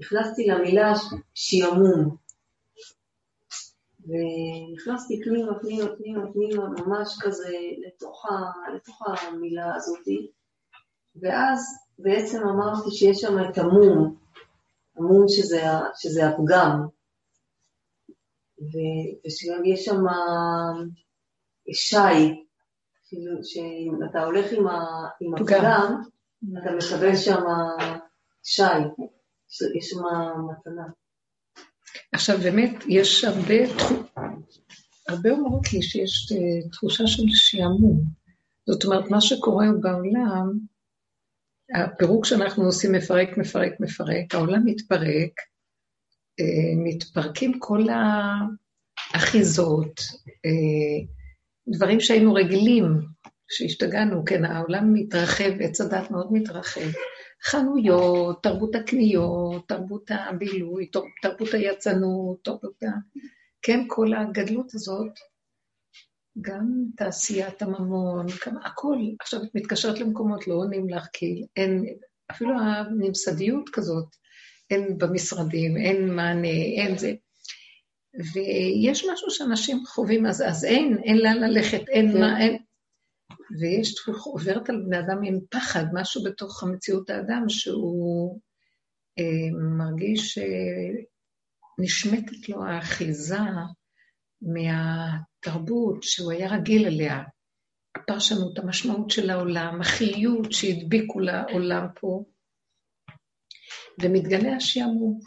נכנסתי למילה שיעמום. ונכנסתי פנימה, פנימה, פנימה, פנימה, ממש כזה לתוך, ה, לתוך המילה הזאתי, ואז בעצם אמרתי שיש שם את המום, המום שזה, שזה הפגם, ושגם יש שם שי, כאילו שאם אתה הולך עם, ה, עם הפגם, אתה מקבל שם שי, יש שם מתנה. עכשיו באמת, יש הרבה, הרבה אומרות לי שיש אה, תחושה של שעמום. זאת אומרת, מה שקורה בעולם, הפירוק שאנחנו עושים מפרק, מפרק, מפרק, העולם מתפרק, אה, מתפרקים כל האחיזות, אה, דברים שהיינו רגילים, שהשתגענו, כן, העולם מתרחב, עץ הדת מאוד מתרחב. חנויות, תרבות הקניות, תרבות הבילוי, תרבות היצנות, תרבות ה... כן, כל הגדלות הזאת, גם תעשיית הממון, כמה, הכל. עכשיו את מתקשרת למקומות, לא עונים לך, כי אין, אפילו הממסדיות כזאת, אין במשרדים, אין מענה, אין זה. ויש משהו שאנשים חווים, אז, אז אין, אין לאן ללכת, אין כן. מה, אין... ויש, עוברת על בני אדם עם פחד, משהו בתוך המציאות האדם שהוא אה, מרגיש שנשמטת לו האחיזה מהתרבות שהוא היה רגיל אליה, הפרשנות, המשמעות של העולם, החיות שהדביקו לעולם פה, ומתגלה השעמום.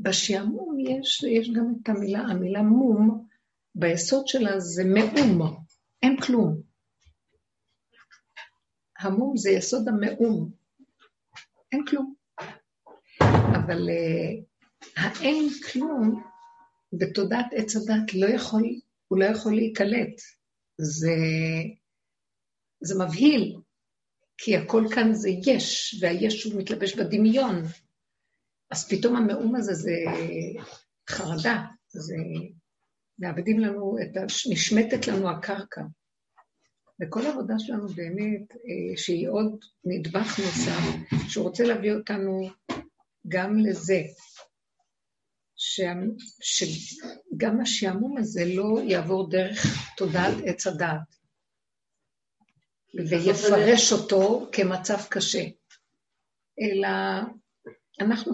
בשעמום יש, יש גם את המילה, המילה מום, ביסוד שלה זה מאום, אין כלום. המום זה יסוד המאום, אין כלום. אבל uh, האין כלום בתודעת עץ הדת לא יכול, הוא לא יכול להיקלט. זה, זה מבהיל, כי הכל כאן זה יש, והיש הוא מתלבש בדמיון. אז פתאום המאום הזה זה חרדה, זה מאבדים לנו את. נשמטת לנו הקרקע. וכל העבודה שלנו באמת, אה, שהיא עוד נדבך נוסף, שהוא רוצה להביא אותנו גם לזה, שגם השעמום הזה לא יעבור דרך תודעת עץ הדעת, ויפרש אותו כמצב קשה, אלא אנחנו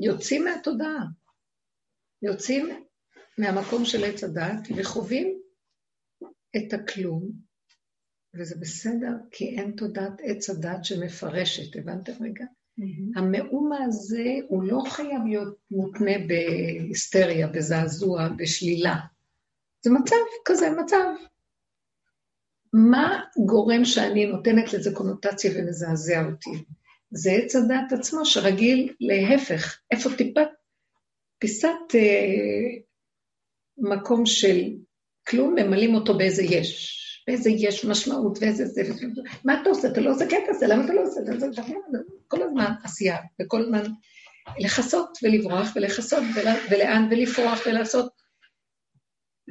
יוצאים מהתודעה, יוצאים מהמקום של עץ הדעת וחווים את הכלום, וזה בסדר, כי אין תודעת עץ הדת שמפרשת, הבנתם רגע? Mm-hmm. המאום הזה הוא לא חייב להיות מותנה בהיסטריה, בזעזוע, בשלילה. זה מצב כזה, מצב. מה גורם שאני נותנת לזה קונוטציה ומזעזע אותי? זה עץ הדת עצמו שרגיל להפך, איפה טיפת, פיסת אה, מקום של כלום, ממלאים אותו באיזה יש. ואיזה יש משמעות, ואיזה זה, מה אתה עושה? אתה לא עושה קטע הזה, למה אתה לא עושה? את זה? כל הזמן עשייה, וכל הזמן לכסות ולברוח, ולכסות ולאן ולפרוח ולעשות.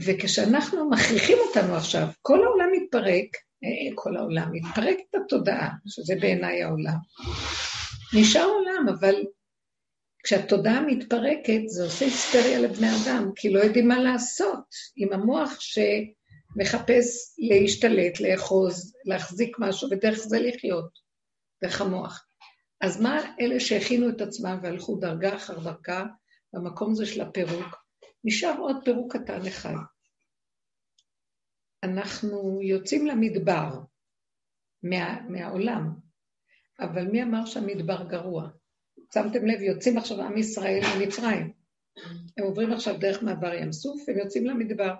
וכשאנחנו מכריחים אותנו עכשיו, כל העולם מתפרק, אה, כל העולם מתפרק את התודעה, שזה בעיניי העולם. נשאר עולם, אבל כשהתודעה מתפרקת, זה עושה היסטריה לבני אדם, כי לא יודעים מה לעשות עם המוח ש... מחפש להשתלט, לאחוז, להחזיק משהו, ודרך זה לחיות, דרך המוח. אז מה אלה שהכינו את עצמם והלכו דרגה אחר דרגה במקום הזה של הפירוק? נשאר עוד פירוק קטן אחד. אנחנו יוצאים למדבר מה, מהעולם, אבל מי אמר שהמדבר גרוע? שמתם לב, יוצאים עכשיו עם ישראל ממצרים. הם עוברים עכשיו דרך מעבר ים סוף, הם יוצאים למדבר.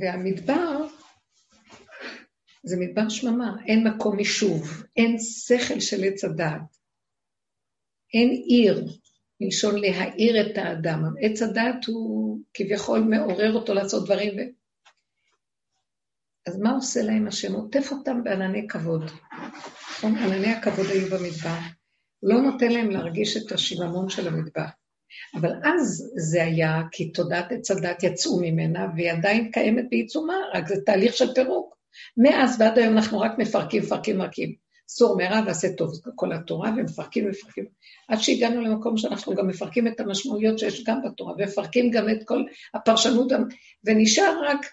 והמדבר זה מדבר שממה, אין מקום יישוב, אין שכל של עץ הדעת, אין עיר, מלשון להעיר את האדם. עץ הדעת הוא כביכול מעורר אותו לעשות דברים. ו... אז מה עושה להם השם? עוטף אותם בענני כבוד. נכון? ענני הכבוד היו במדבר. לא נותן להם להרגיש את השיממון של המדבר. אבל אז זה היה כי תודעת עץ הדת יצאו ממנה, והיא עדיין קיימת בעיצומה, רק זה תהליך של פירוק. מאז ועד היום אנחנו רק מפרקים, מפרקים, מפרקים. סור מרע ועשה טוב, כל התורה, ומפרקים ומפרקים. עד שהגענו למקום שאנחנו גם מפרקים את המשמעויות שיש גם בתורה, ומפרקים גם את כל הפרשנות, ונשאר רק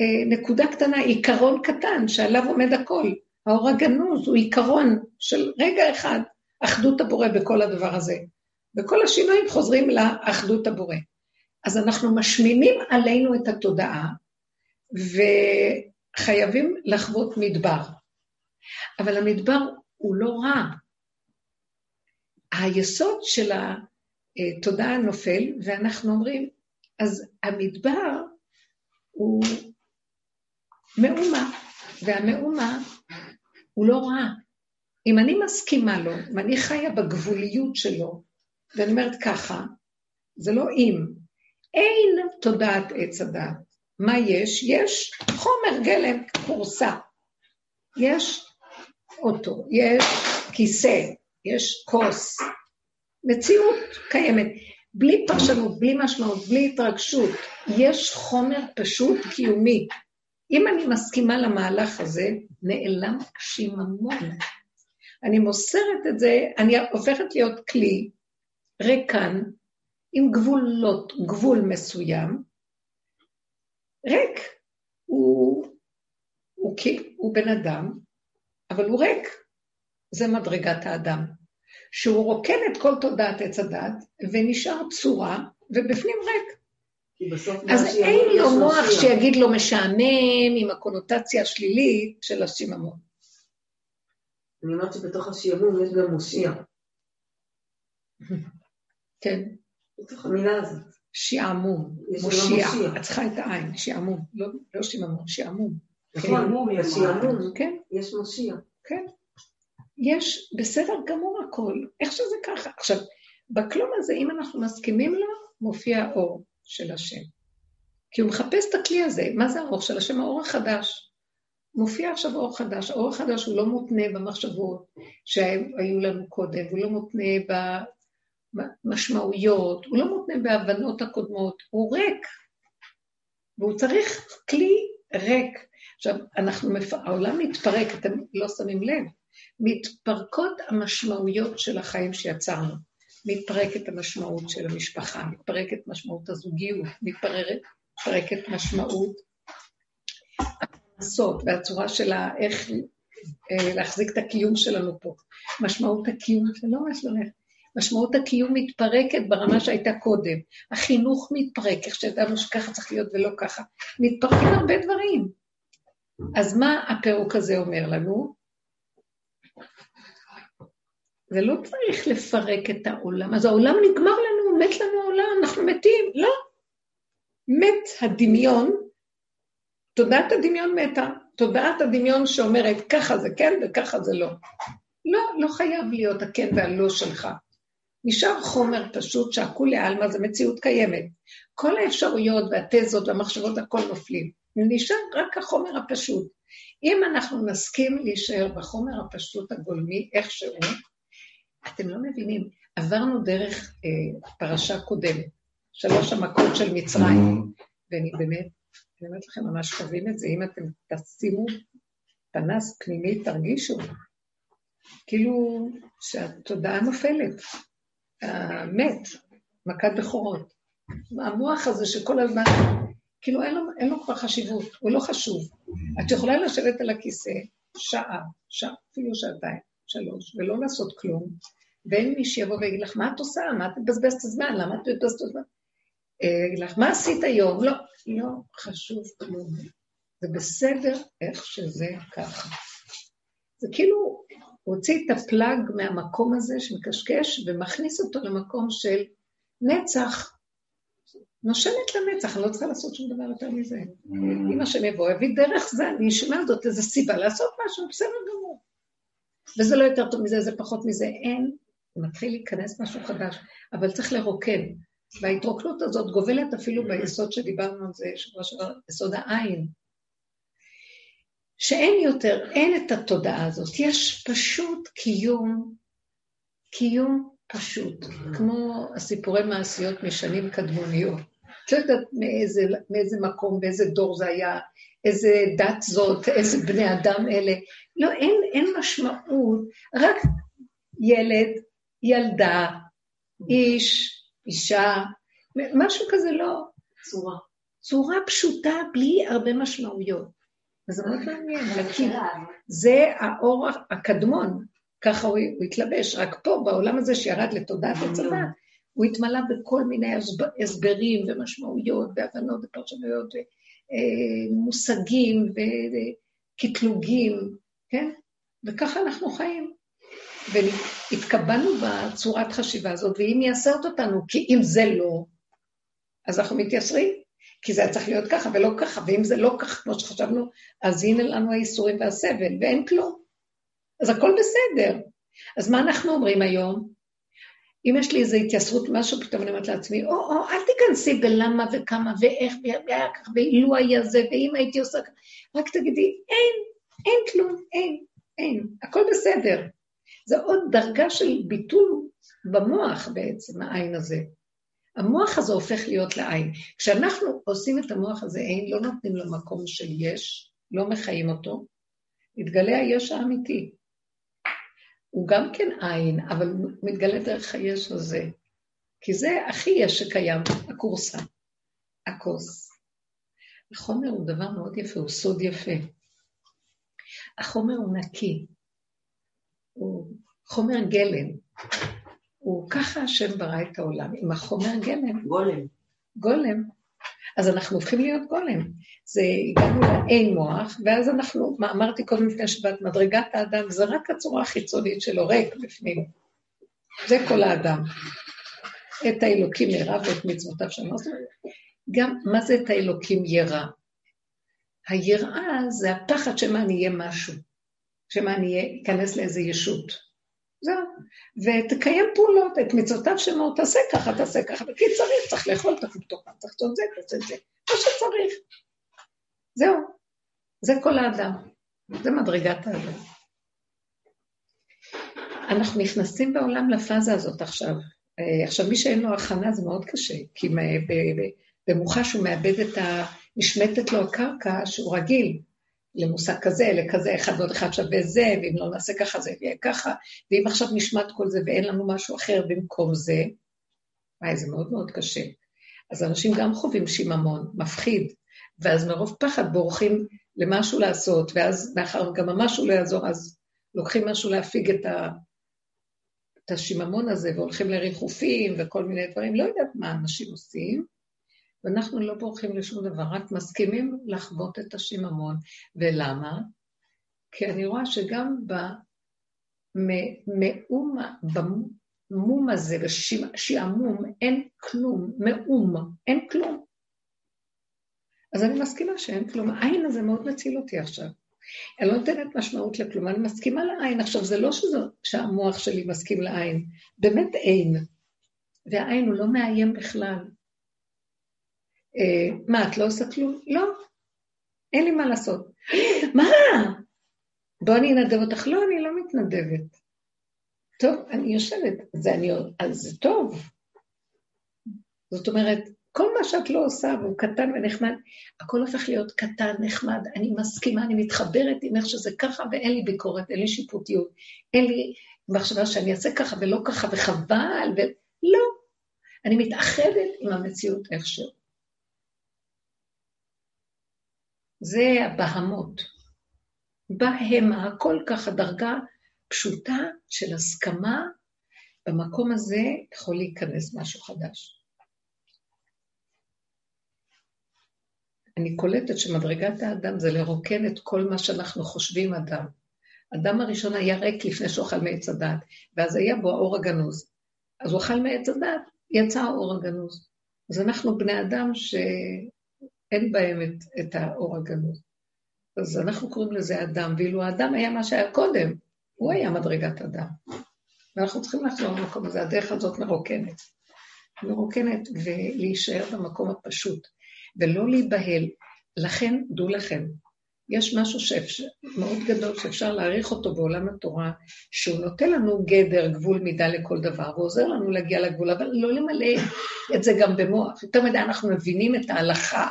אה, נקודה קטנה, עיקרון קטן, שעליו עומד הכל. האור הגנוז הוא עיקרון של רגע אחד, אחדות הבורא בכל הדבר הזה. וכל השינויים חוזרים לאחדות הבורא. אז אנחנו משמינים עלינו את התודעה, וחייבים לחוות מדבר. אבל המדבר הוא לא רע. היסוד של התודעה נופל, ואנחנו אומרים, אז המדבר הוא מאומה, והמאומה הוא לא רע. אם אני מסכימה לו, אם אני חיה בגבוליות שלו, ואני אומרת ככה, זה לא אם, אין תודעת עץ הדעת. מה יש? יש חומר גלם, כורסה. יש אוטו, יש כיסא, יש כוס. מציאות קיימת. בלי פרשנות, בלי משמעות, בלי התרגשות. יש חומר פשוט קיומי. אם אני מסכימה למהלך הזה, נעלם שיממון. אני מוסרת את זה, אני הופכת להיות כלי ריקן, עם גבולות, גבול מסוים, ריק. הוא, הוא, הוא, הוא בן אדם, אבל הוא ריק. זה מדרגת האדם. שהוא רוקן את כל תודעת עץ הדת, ונשאר צורה, ובפנים ריק. אז אין לו מוח שיגיד לו משעמם עם הקונוטציה השלילית של השיממון. אני אומרת שבתוך השיעמום יש גם מושיע. כן. בתוך המילה הזאת. שעמום, מושיע. את צריכה את העין, שעמום. לא, שעמום. שעמום, יש שעמום. כן. יש מושיע. כן. יש בסדר גמור הכל, איך שזה ככה. עכשיו, בכלום הזה, אם אנחנו מסכימים לו, מופיע האור של השם. כי הוא מחפש את הכלי הזה. מה זה האור של השם? האור החדש. מופיע עכשיו אור חדש. האור החדש הוא לא מותנה במחשבות שהיו לנו קודם, הוא לא מותנה במשמעויות, הוא לא מותנה בהבנות הקודמות, הוא ריק. והוא צריך כלי ריק. עכשיו, אנחנו, העולם מתפרק, אתם לא שמים לב. מתפרקות המשמעויות של החיים שיצרנו. מתפרקת המשמעות של המשפחה, מתפרקת משמעות הזוגיות, מתפרקת, משמעות הפרנסות והצורה של איך אה, להחזיק את הקיום שלנו פה. משמעות הקיום, זה לא מה שלומך. משמעות הקיום מתפרקת ברמה שהייתה קודם. החינוך מתפרק, איך שידענו שככה צריך להיות ולא ככה. מתפרקים הרבה דברים. אז מה הפירוק הזה אומר לנו? זה לא צריך לפרק את העולם. אז העולם נגמר לנו, מת לנו העולם, אנחנו מתים. לא. מת הדמיון, תודעת הדמיון מתה. תודעת הדמיון שאומרת, ככה זה כן וככה זה לא. לא, לא חייב להיות הכן והלא שלך. נשאר חומר פשוט שהכולי עלמא זה מציאות קיימת. כל האפשרויות והתזות והמחשבות הכל נופלים. נשאר רק החומר הפשוט. אם אנחנו נסכים להישאר בחומר הפשוט הגולמי, איך שהוא, אתם לא מבינים, עברנו דרך אה, פרשה קודמת, שלוש המכות של מצרים, ואני באמת, אני אומרת לכם, ממש חווים את זה, אם אתם תשימו פנס פנימי, תרגישו, כאילו שהתודעה נופלת, המת, מכת בכורות. המוח הזה שכל הזמן, כאילו אין לו, אין לו כבר חשיבות, הוא לא חשוב. את יכולה לשבת על הכיסא שעה, שעה, אפילו שעתיים, שלוש, ולא לעשות כלום, ואין מי שיבוא ויגיד לך, מה את עושה? מה את מבזבזת הזמן? למה את מבזבזת הזמן? אה, יגיד לך, מה עשית היום? לא, לא חשוב כלום. זה בסדר איך שזה ככה. זה כאילו, הוציא את הפלאג מהמקום הזה שמקשקש ומכניס אותו למקום של נצח. נושמת לנצח, אני לא צריכה לעשות שום דבר יותר מזה. אם השם יבוא, יביא דרך זה, אני אשמע זאת איזו סיבה לעשות משהו, בסדר גמור. וזה לא יותר טוב מזה, זה פחות מזה, אין. מתחיל להיכנס משהו חדש, אבל צריך לרוקן. וההתרוקנות הזאת גובלת אפילו ביסוד שדיברנו על זה, יסוד העין. שאין יותר, אין את התודעה הזאת, יש פשוט קיום, קיום פשוט, כמו הסיפורי מעשיות משנים קדמוניות. את לא יודעת מאיזה, מאיזה מקום, באיזה דור זה היה, איזה דת זאת, איזה בני אדם אלה. לא, אין, אין משמעות, רק ילד, ילדה, איש, אישה, משהו כזה לא. צורה. צורה פשוטה, בלי הרבה משמעויות. וזה מאוד מעניין, זה האור הקדמון, ככה הוא, הוא התלבש, רק פה, בעולם הזה שירד לתודעת הצבא, הוא התמלא בכל מיני הסברים ומשמעויות והבנות ופרשנויות ומושגים וקטלוגים, כן? וככה אנחנו חיים. והתקבלנו בצורת חשיבה הזאת, והיא מייסרת אותנו, כי אם זה לא, אז אנחנו מתייסרים, כי זה היה צריך להיות ככה ולא ככה, ואם זה לא ככה כמו שחשבנו, אז הנה לנו האיסורים והסבל, ואין כלום. אז הכל בסדר. אז מה אנחנו אומרים היום? אם יש לי איזו התייסרות, משהו, פתאום אני אומרת לעצמי, או, או, אל תיכנסי בלמה וכמה ואיך והיה ככה, ואילו היה זה, ואם הייתי עושה ככה, רק תגידי, אין, אין כלום, אין, אין, הכל בסדר. זה עוד דרגה של ביטול במוח בעצם, העין הזה. המוח הזה הופך להיות לעין. כשאנחנו עושים את המוח הזה אין, לא נותנים לו מקום של יש, לא מחיים אותו, מתגלה היש האמיתי. הוא גם כן עין, אבל מתגלה דרך היש הזה. כי זה הכי יש שקיים, הכורסה, הכוס. החומר הוא דבר מאוד יפה, הוא סוד יפה. החומר הוא נקי, הוא חומר גלם. הוא ככה השם ברא את העולם, עם החומר גלם. גולם. גולם. אז אנחנו הופכים להיות גולם. זה, הגענו לאין מוח, ואז אנחנו, מה אמרתי קודם לפני שבת, מדרגת האדם זה רק הצורה החיצונית שלו, ריק בפנים. זה כל האדם. את האלוקים ירא ואת מצוותיו שמר. גם, מה זה את האלוקים ירא? היראה זה הפחד שמא אני אהיה משהו, שמא אני אכנס לאיזה ישות. זהו. ותקיים פעולות, את מצוותיו שמור, תעשה ככה, תעשה ככה, וכי צריך, צריך לאכול, תאכל תאכל, צריך לעשות זה, תעשה זה, מה שצריך. זהו. זה כל האדם. זה מדרגת האדם. אנחנו נכנסים בעולם לפאזה הזאת עכשיו. אה, עכשיו, מי שאין לו הכנה זה מאוד קשה, כי במוחש הוא מאבד את ה... נשמטת לו הקרקע שהוא רגיל. למושג כזה, לכזה, אחד ועוד אחד שווה זה, ואם לא נעשה ככה זה יהיה ככה, ואם עכשיו נשמט כל זה ואין לנו משהו אחר במקום זה, וואי, זה מאוד מאוד קשה. אז אנשים גם חווים שיממון, מפחיד, ואז מרוב פחד בורחים למשהו לעשות, ואז מאחר גם המשהו לא יעזור, אז לוקחים משהו להפיג את, ה, את השיממון הזה, והולכים לריחופים וכל מיני דברים, לא יודעת מה אנשים עושים, ואנחנו לא בורחים לשום דבר, רק מסכימים לחוות את השיממון. ולמה? כי אני רואה שגם במאום, במום הזה, בשעמום, אין כלום, מאום, אין כלום. אז אני מסכימה שאין כלום. העין הזה מאוד מציל אותי עכשיו. אני לא נותנת משמעות לכלום, אני מסכימה לעין. עכשיו, זה לא שזה, שהמוח שלי מסכים לעין, באמת אין. והעין הוא לא מאיים בכלל. אה, מה, את לא עושה כלום? לא, אין לי מה לעשות. מה? בוא אני אנדב אותך. לא, אני לא מתנדבת. טוב, אני יושבת, זה אני, אז זה טוב. זאת אומרת, כל מה שאת לא עושה והוא קטן ונחמד, הכל הופך להיות קטן, נחמד, אני מסכימה, אני מתחברת עם איך שזה ככה, ואין לי ביקורת, אין לי שיפוטיות, אין לי מחשבה שאני אעשה ככה ולא ככה, וחבל, ולא. אני מתאחדת עם המציאות איכשהו. זה הבהמות. בהמה, הכל ככה דרגה פשוטה של הסכמה, במקום הזה יכול להיכנס משהו חדש. אני קולטת שמדרגת האדם זה לרוקן את כל מה שאנחנו חושבים אדם. אדם הראשון היה ריק לפני שהוא אכל מעץ הדת, ואז היה בו האור הגנוז. אז הוא אכל מעץ הדת, יצא האור הגנוז. אז אנחנו בני אדם ש... אין בהם את, את האור הגנוז. אז אנחנו קוראים לזה אדם, ואילו האדם היה מה שהיה קודם, הוא היה מדרגת אדם. ואנחנו צריכים לחזור למקום הזה, הדרך הזאת מרוקנת. מרוקנת ולהישאר במקום הפשוט, ולא להיבהל. לכן, דעו לכם, יש משהו שאפשר, מאוד גדול שאפשר להעריך אותו בעולם התורה, שהוא נותן לנו גדר, גבול, מידה לכל דבר, ועוזר לנו להגיע לגבול, אבל לא למלא את זה גם במוח. יותר מדי אנחנו מבינים את ההלכה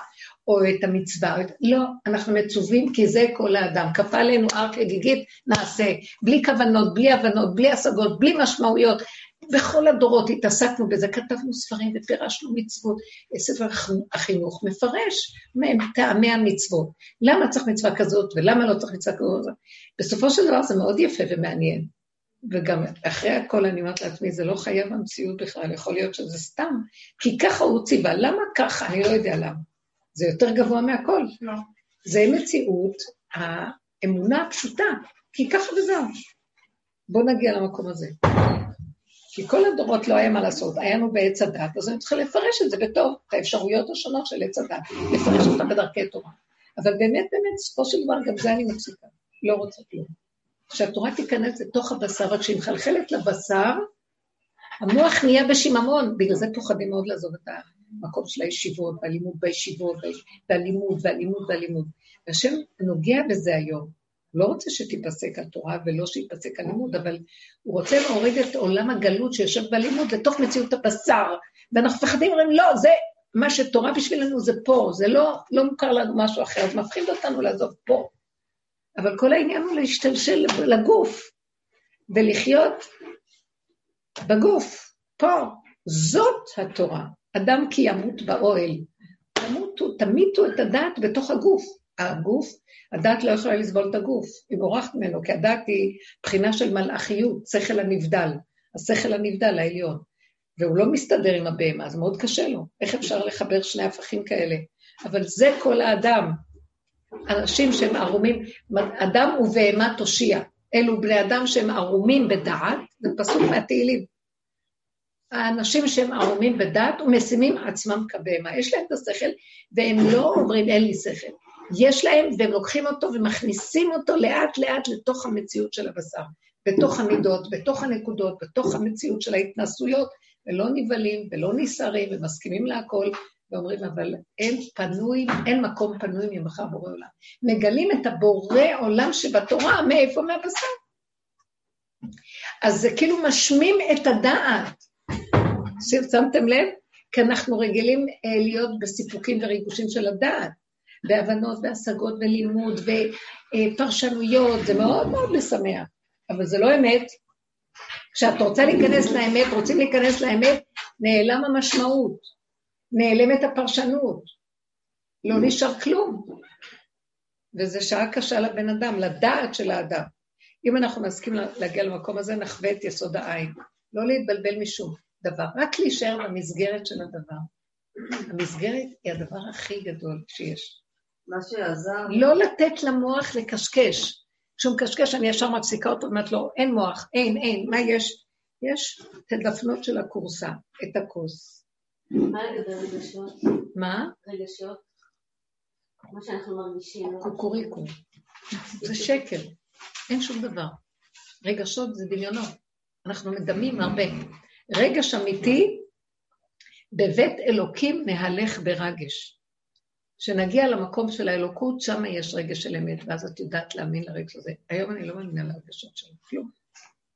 או את המצווה. לא, אנחנו מצווים כי זה כל האדם. כפה עלינו הר כגיגית, נעשה. בלי כוונות, בלי הבנות, בלי השגות, בלי משמעויות. בכל הדורות התעסקנו בזה, כתבנו ספרים ופירשנו מצוות. ספר החינוך מפרש מהם טעמי המצוות. למה צריך מצווה כזאת ולמה לא צריך מצווה כזאת? בסופו של דבר זה מאוד יפה ומעניין. וגם אחרי הכל אני אומרת לעצמי, זה לא חייב המציאות בכלל, יכול להיות שזה סתם, כי ככה הוא ציווה. למה ככה? אני לא יודע למה. זה יותר גבוה מהכל. לא. זה מציאות האמונה הפשוטה, כי ככה וזהו. בואו נגיע למקום הזה. כי כל הדורות לא היה מה לעשות, היה לנו בעץ הדת, אז אני צריכה לפרש את זה בטוב, את האפשרויות השונות של עץ הדת, לפרש אותה בדרכי תורה. אבל באמת, באמת, בסופו של דבר, גם זה אני מפסיקה, לא רוצה כלום. כשהתורה תיכנס לתוך הבשר, רק כשהיא מחלחלת לבשר, המוח נהיה בשיממון, בגלל זה פוחדים מאוד לעזוב את המקום של הישיבות, והלימוד בישיבות, והלימוד, והלימוד, והלימוד. והשם נוגע בזה היום. לא רוצה שתיפסק התורה ולא שיפסק הלימוד, אבל הוא רוצה להוריד את עולם הגלות שיושב בלימוד לתוך מציאות הבשר. ואנחנו מפחדים, אומרים, לא, זה מה שתורה בשבילנו זה פה, זה לא, לא מוכר לנו משהו אחר, אז מפחיד אותנו לעזוב פה. אבל כל העניין הוא להשתלשל לגוף, ולחיות בגוף, פה. זאת התורה. אדם כי ימות באוהל. תמותו, תמיתו את הדעת בתוך הגוף. הגוף, הדעת לא יכולה לסבול את הגוף, היא בורחת ממנו, כי הדעת היא בחינה של מלאכיות, שכל הנבדל, השכל הנבדל העליון. והוא לא מסתדר עם הבהמה, אז מאוד קשה לו. איך אפשר לחבר שני הפכים כאלה? אבל זה כל האדם. אנשים שהם ערומים, אדם ובהמה תושיע. אלו בני אדם שהם ערומים בדעת, זה פסוק מהתהילים. האנשים שהם ערומים בדעת ומשימים עצמם כבהמה. יש להם את השכל, והם לא אומרים אין לי שכל. יש להם, והם לוקחים אותו ומכניסים אותו לאט-לאט לתוך המציאות של הבשר, בתוך המידות, בתוך הנקודות, בתוך המציאות של ההתנסויות, ולא נבהלים ולא נסערים ומסכימים להכל, ואומרים, אבל אין פנוי, אין מקום פנוי ממחר בורא עולם. מגלים את הבורא עולם שבתורה, מאיפה? מהבשר. אז זה כאילו משמים את הדעת. שמתם לב? כי אנחנו רגילים אה, להיות בסיפוקים וריגושים של הדעת. והבנות והשגות ולימוד ופרשנויות, זה מאוד מאוד משמח, אבל זה לא אמת. כשאת רוצה להיכנס לאמת, רוצים להיכנס לאמת, נעלם המשמעות, נעלמת הפרשנות, לא נשאר כלום. וזו שעה קשה לבן אדם, לדעת של האדם. אם אנחנו נסכים להגיע למקום הזה, נחווה את יסוד העין. לא להתבלבל משום דבר, רק להישאר במסגרת של הדבר. המסגרת היא הדבר הכי גדול שיש. מה שעזר... לא לתת למוח לקשקש. כשהוא מקשקש, אני ישר מפסיקה אותו ואומרת לו, אין מוח, אין, אין, מה יש? יש את הדפנות של הכורסה, את הכוס. מה לגבי רגשות? מה? רגשות. כמו שאנחנו מרגישים. קוקוריקו. זה שקר, אין שום דבר. רגשות זה דמיונות. אנחנו מדמים הרבה. רגש אמיתי, בבית אלוקים נהלך ברגש. כשנגיע למקום של האלוקות, שם יש רגש של אמת, ואז את יודעת להאמין לרגש הזה. היום אני לא מאמינה לרגשות שלו, כלום.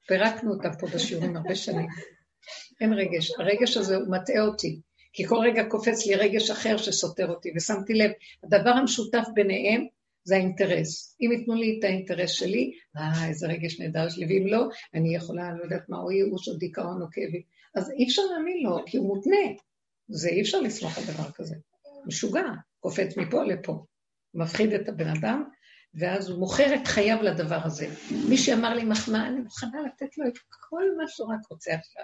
פירקנו אותם פה בשיעורים הרבה שנים. אין רגש. הרגש הזה הוא מטעה אותי, כי כל רגע קופץ לי רגש אחר שסותר אותי, ושמתי לב, הדבר המשותף ביניהם זה האינטרס. אם ייתנו לי את האינטרס שלי, אה, איזה רגש נהדר שלי, ואם לא, אני יכולה, אני לא יודעת מה, או ייאוש או דיכאון או כאבי. אז אי אפשר להאמין לו, כי הוא מותנה. זה אי אפשר לסמוך על דבר כזה. משוגע. קופץ מפה לפה. מפחיד את הבן אדם, ואז הוא מוכר את חייו לדבר הזה. מי שאמר לי מחמאה, אני מוכנה לתת לו את כל מה שהוא רק רוצה עכשיו.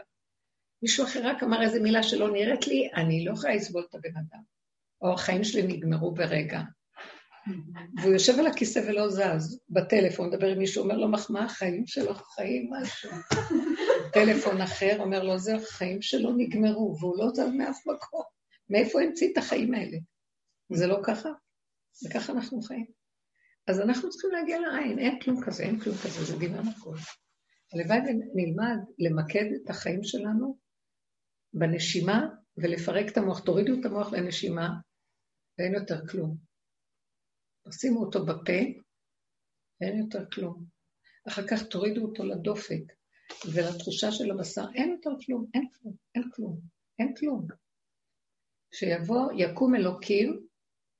מישהו אחר רק אמר איזה מילה שלא נראית לי, אני לא יכולה לסבול את הבן אדם. או החיים שלי נגמרו ברגע. והוא יושב על הכיסא ולא זז, בטלפון, מדבר עם מישהו, אומר לו מחמאה, החיים שלו חיים משהו. טלפון אחר אומר לו, זה החיים שלו נגמרו, והוא לא זז מאף מקום. מאיפה המציא את החיים האלה? זה לא ככה? וככה אנחנו חיים. אז אנחנו צריכים להגיע לעין, אין כלום כזה, אין כלום כזה, זה דמיון הכול. הלוואי ונלמד למקד את החיים שלנו בנשימה ולפרק את המוח, תורידו את המוח לנשימה ואין יותר כלום. שימו אותו בפה ואין יותר כלום. אחר כך תורידו אותו לדופק ולתחושה של הבשר, אין יותר כלום, אין כלום, אין כלום, אין כלום. שיבוא, יקום אלוקים,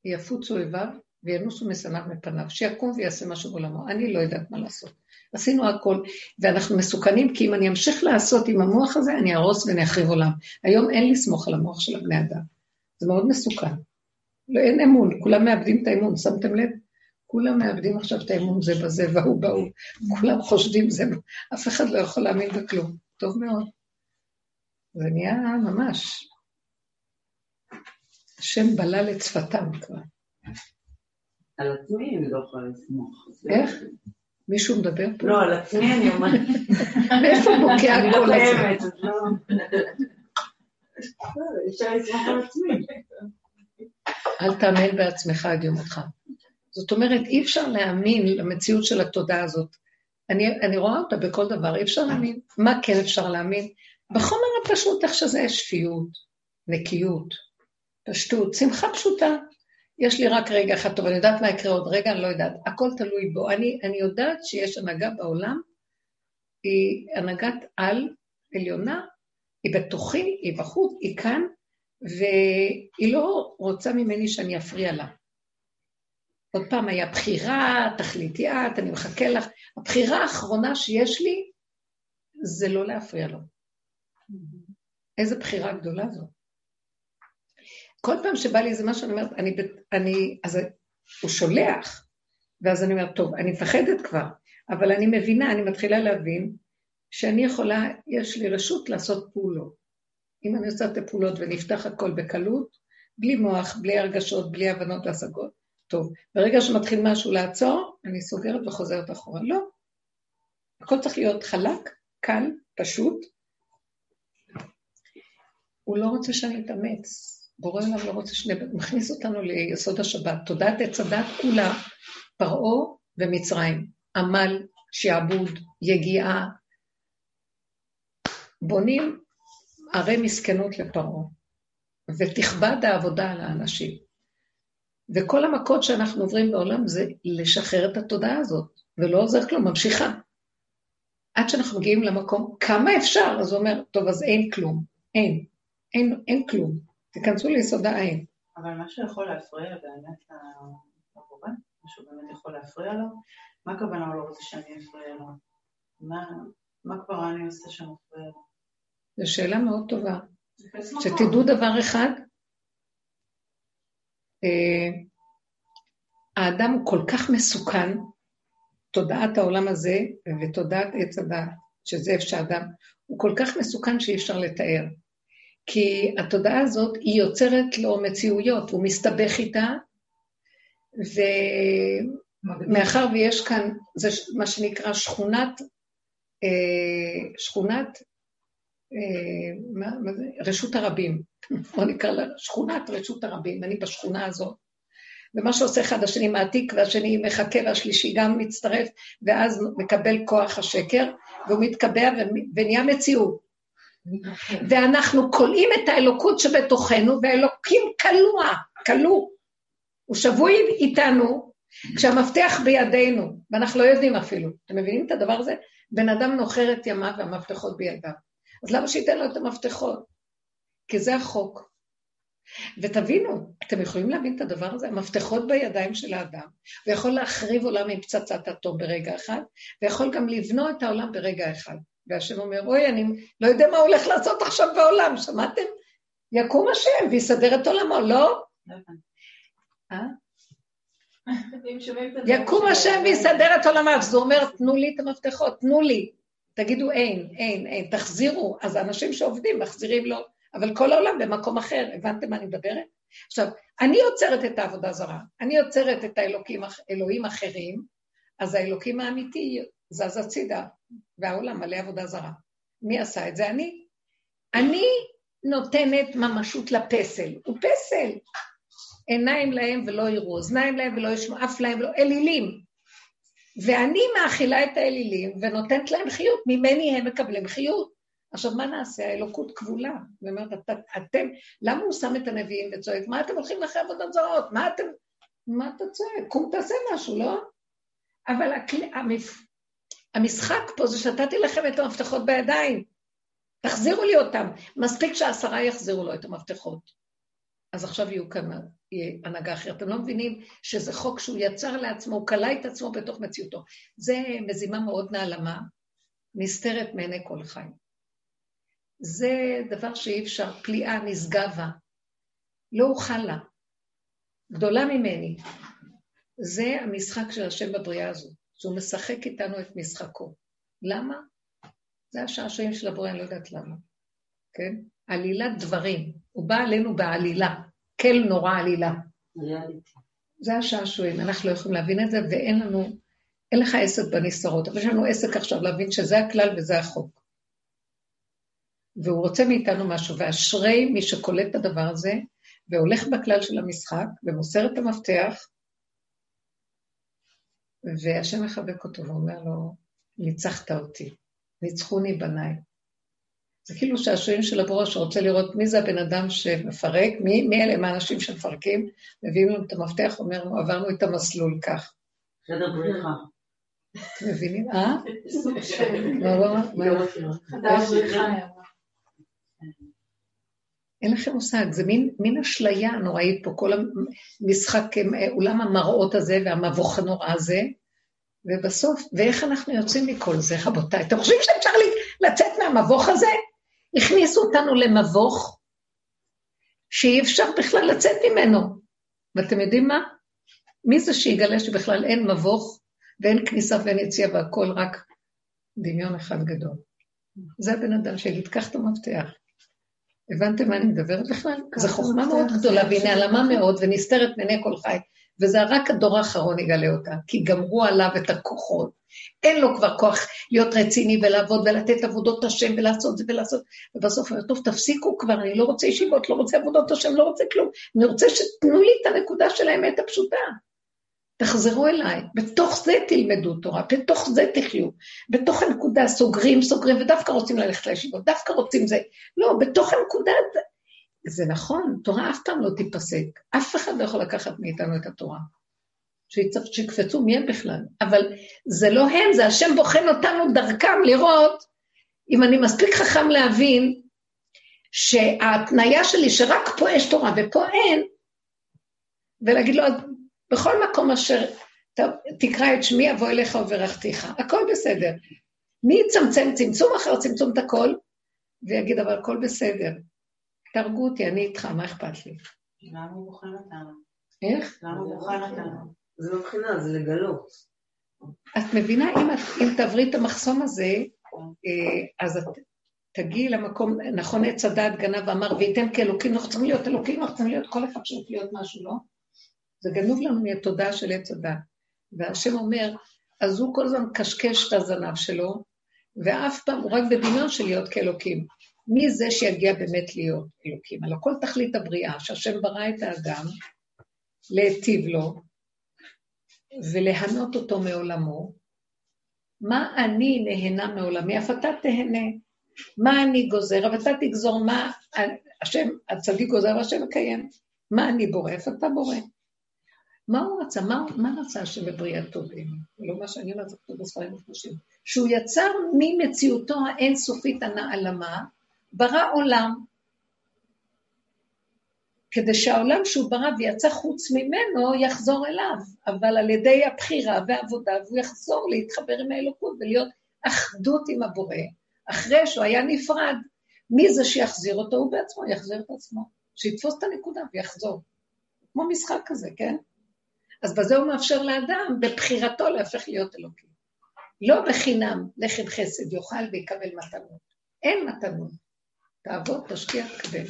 יפוצו איביו וינוסו משנאיו מפניו, שיקום ויעשה משהו בעולמו. אני לא יודעת מה לעשות. עשינו הכל, ואנחנו מסוכנים, כי אם אני אמשיך לעשות עם המוח הזה, אני אהרוס ואני אחריב עולם. היום אין לסמוך על המוח של הבני אדם. זה מאוד מסוכן. לא, אין אמון, כולם מאבדים את האמון, שמתם לב? כולם מאבדים עכשיו את האמון זה בזה והוא בהוא. כולם חושדים זה, אף אחד לא יכול להאמין בכלום. טוב מאוד. זה נהיה ממש. השם בלל את שפתם כבר. על עצמי אני לא יכולה לסמוך. איך? מישהו מדבר פה? לא, על עצמי אני אומרת. מאיפה בוקע הקול הזה? אני לא קיימת, אז לא... אפשר לסמוך על עצמי. אל תאמן בעצמך עד יום אותך. זאת אומרת, אי אפשר להאמין למציאות של התודעה הזאת. אני, אני רואה אותה בכל דבר, אי אפשר להאמין. מה כן אפשר להאמין? בחומר הפשוט, איך שזה שפיות, נקיות, פשטות, שמחה פשוטה. יש לי רק רגע אחד טוב, אני יודעת מה יקרה עוד רגע, אני לא יודעת. הכל תלוי בו. אני, אני יודעת שיש הנהגה בעולם, היא הנהגת על עליונה, היא בתוכי, היא בחוץ, היא כאן, והיא לא רוצה ממני שאני אפריע לה. עוד פעם, היה בחירה, תחליטי את, אני מחכה לך. הבחירה האחרונה שיש לי זה לא להפריע לו. איזה בחירה גדולה זו. כל פעם שבא לי איזה משהו, אני אומרת, אני, אני, אז הוא שולח, ואז אני אומרת, טוב, אני מפחדת כבר, אבל אני מבינה, אני מתחילה להבין שאני יכולה, יש לי רשות לעשות פעולות. אם אני עושה את הפעולות ונפתח הכל בקלות, בלי מוח, בלי הרגשות, בלי הבנות והשגות, טוב. ברגע שמתחיל משהו לעצור, אני סוגרת וחוזרת אחורה. לא. הכל צריך להיות חלק, קל, פשוט. הוא לא רוצה שאני אתאמץ. בורא עולם לא רוצה שני... מכניס אותנו ליסוד השבת. תודעת עץ הדת כולה, פרעה ומצרים. עמל, שעבוד, יגיעה. בונים ערי מסכנות לפרעה, ותכבד העבודה על האנשים. וכל המכות שאנחנו עוברים בעולם זה לשחרר את התודעה הזאת, ולא עוזר כלום, ממשיכה. עד שאנחנו מגיעים למקום, כמה אפשר? אז הוא אומר, טוב, אז אין כלום. אין. אין, אין כלום. תיכנסו ליסוד העין. אבל מה שיכול להפריע באמת לבורא, מה שהוא באמת יכול להפריע לו, מה הכוונה הוא לא רוצה שאני אפריע לו? מה, מה כבר אני עושה שמפריע לו? זו שאלה מאוד טובה. שתדעו דבר אחד, אה, האדם הוא כל כך מסוכן, תודעת העולם הזה ותודעת עץ הדת, שזה איפה שאדם, הוא כל כך מסוכן שאי אפשר לתאר. כי התודעה הזאת, היא יוצרת לו מציאויות, הוא מסתבך איתה, ומאחר ויש כאן, זה מה שנקרא שכונת, אה, שכונת, מה, מה זה? רשות הרבים. בוא נקרא לה שכונת רשות הרבים, אני בשכונה הזאת. ומה שעושה אחד השני מעתיק, והשני מחכה, והשלישי גם מצטרף, ואז מקבל כוח השקר, והוא מתקבע ונהיה מציאות. ואנחנו כולאים את האלוקות שבתוכנו, והאלוקים כלוא, כלוא. הוא שבוי איתנו, כשהמפתח בידינו, ואנחנו לא יודעים אפילו. אתם מבינים את הדבר הזה? בן אדם נוחר את ימיו והמפתחות בידיו. אז למה שייתן לו את המפתחות? כי זה החוק. ותבינו, אתם יכולים להבין את הדבר הזה? המפתחות בידיים של האדם, הוא יכול להחריב עולם עם פצצת אטום ברגע אחד, ויכול גם לבנוע את העולם ברגע אחד. והשם אומר, אוי, אני לא יודע מה הולך לעשות עכשיו בעולם, שמעתם? יקום השם ויסדר את עולמו, לא? אה? יקום השם ויסדר את עולמו, אז הוא אומר, תנו לי את המפתחות, תנו לי. תגידו אין, אין, אין, תחזירו. אז האנשים שעובדים מחזירים לו, אבל כל העולם במקום אחר, הבנתם מה אני מדברת? עכשיו, אני יוצרת את העבודה זרה, אני יוצרת את האלוקים, אלוהים אחרים, אז האלוקים האמיתי זז הצידה, והעולם מלא עבודה זרה. מי עשה את זה? אני. אני נותנת ממשות לפסל. הוא פסל. עיניים להם ולא יראו, אוזניים להם ולא ישמעו, אף להם ולא, אלילים. ואני מאכילה את האלילים ונותנת להם חיות, ממני הם מקבלים חיות. עכשיו, מה נעשה? האלוקות כבולה. היא אומרת, את, אתם, למה הוא שם את הנביאים וצועק? מה אתם הולכים אחרי עבודות זרות? מה אתם, מה אתה צועק? קום תעשה משהו, לא? אבל הכלי, המפ... המשחק פה זה שנתתי לכם את המפתחות בידיים. תחזירו לי אותם. מספיק שעשרה יחזירו לו את המפתחות. אז עכשיו יהיו כאן הנהגה אחרת. אתם לא מבינים שזה חוק שהוא יצר לעצמו, הוא כלא את עצמו בתוך מציאותו. זה מזימה מאוד נעלמה, נסתרת מעיני כל חי. זה דבר שאי אפשר, פליאה נשגבה. לא אוכל לה. גדולה ממני. זה המשחק של השם בבריאה הזו, שהוא משחק איתנו את משחקו. למה? זה השעשועים של הבריאה, אני לא יודעת למה. כן? עלילת דברים. הוא בא עלינו בעלילה. כל נורא עלילה. זה השעשועים, אנחנו לא יכולים להבין את זה, ואין לנו, אין לך עסק בנסתרות, אבל יש לנו עסק עכשיו להבין שזה הכלל וזה החוק. והוא רוצה מאיתנו משהו, ואשרי מי שקולט את הדבר הזה, והולך בכלל של המשחק, ומוסר את המפתח, והשם מחבק אותו ואומר לו, ניצחת אותי, ניצחוני בניי. זה כאילו שעשועים של הבורא שרוצה לראות מי זה הבן אדם שמפרק, מי, מי אלה הם האנשים שמפרקים, מביאים לנו את המפתח, אומר עברנו את המסלול כך. חדר בריחה. אתם מבינים? אה? סוג של... לא, לא, לא. חדר בריחה. אין לכם מושג, זה מין, מין אשליה נוראית פה, כל המשחק, אולם המראות הזה והמבוך הנורא הזה, ובסוף, ואיך אנחנו יוצאים מכל זה, רבותיי? אתם חושבים שאפשר לצאת מהמבוך הזה? הכניסו אותנו למבוך שאי אפשר בכלל לצאת ממנו. ואתם יודעים מה? מי זה שיגלה שבכלל אין מבוך ואין כניסה ואין יציאה והכל רק דמיון אחד גדול? זה הבן אדם שיגיד, קח את המפתח. הבנתם מה אני מדברת בכלל? זו חוכמה מאוד גדולה, והיא נעלמה מאוד ונסתרת מעיני כל חי, וזה רק הדור האחרון יגלה אותה, כי גמרו עליו את הכוחות. אין לו כבר כוח להיות רציני ולעבוד ולתת עבודות השם ולעשות זה ולעשות, ובסוף הוא אומר, טוב, תפסיקו כבר, אני לא רוצה ישיבות, לא רוצה עבודות השם, לא רוצה כלום. אני רוצה שתנו לי את הנקודה של האמת הפשוטה. תחזרו אליי, בתוך זה תלמדו תורה, בתוך זה תחיו, בתוך הנקודה סוגרים, סוגרים, ודווקא רוצים ללכת לישיבות, דווקא רוצים זה. לא, בתוך הנקודה, זה נכון, תורה אף פעם לא תיפסק, אף אחד לא יכול לקחת מאיתנו את התורה. שיקפצו מי הם בכלל, אבל זה לא הם, זה השם בוחן אותנו דרכם לראות אם אני מספיק חכם להבין שההתניה שלי שרק פה יש תורה ופה אין, ולהגיד לו, בכל מקום אשר תקרא את שמי, אבוא אליך וברכתיך. הכל בסדר. מי יצמצם צמצום אחר צמצום את הכל, ויגיד, אבל הכל בסדר. תהרגו אותי, אני איתך, מה אכפת לי? למה הוא בוחן אותנו? איך? למה הוא בוחן אותנו? זה לא בחינה, זה לגלות. את מבינה, אם, את, אם תעברי את המחסום הזה, אה, אז את תגיעי למקום, נכון עץ הדעת גנב ואמר, וייתן כאלוקים, אנחנו צריכים להיות אלוקים, אנחנו צריכים להיות כל אחד צריך להיות משהו, לא? זה גנוב לנו מהתודעה של עץ הדת. והשם אומר, אז הוא כל הזמן מקשקש את הזנב שלו, ואף פעם הוא רק בדמיון של להיות כאלוקים. מי זה שיגיע באמת להיות אלוקים? הלוא כל תכלית הבריאה, שהשם ברא את האדם, להיטיב לו ולהנות אותו מעולמו, מה אני נהנה מעולמי, אף אתה תהנה. מה אני גוזר, אבל אתה תגזור מה השם, הצדיק גוזר והשם מקיים. מה אני בורא, איפה אתה בורא? מה הוא רצה? מה, מה רצה השם בבריאתו באמת? לא מה שאני אומרת, זה כתוב בספרים הקדושים. שהוא יצר ממציאותו האינסופית הנעלמה, ברא עולם. כדי שהעולם שהוא ברא ויצא חוץ ממנו יחזור אליו, אבל על ידי הבחירה והעבודה, והוא יחזור להתחבר עם האלוקות ולהיות אחדות עם הבורא, אחרי שהוא היה נפרד. מי זה שיחזיר אותו? הוא בעצמו יחזיר את עצמו. שיתפוס את הנקודה ויחזור. כמו משחק כזה, כן? אז בזה הוא מאפשר לאדם, בבחירתו להפך להיות אלוקים. לא בחינם, לחם חסד יאכל ויקבל מתנות. אין מתנות. תעבוד, תשקיע, תקבל.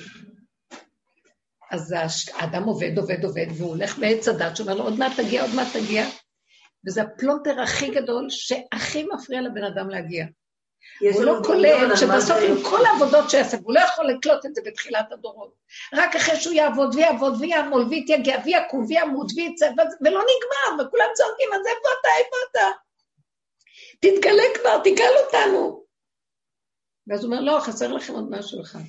אז האדם עובד, עובד, עובד, והוא הולך בעץ הדת, שאומר לו, עוד מעט תגיע, עוד מעט תגיע, וזה הפלונטר הכי גדול, שהכי מפריע לבן אדם להגיע. הוא לא קולט שבסוף עם כל העבודות שיעשה, הוא לא יכול לקלוט את זה בתחילת הדורות. רק אחרי שהוא יעבוד ויעבוד ויעמול ויתייגע ויקום וימות ויצא, ולא נגמר, וכולם צועקים, אז איפה אתה, איפה אתה? תתגלה כבר, תגאל אותנו. ואז הוא אומר, לא, חסר לכם עוד משהו אחד.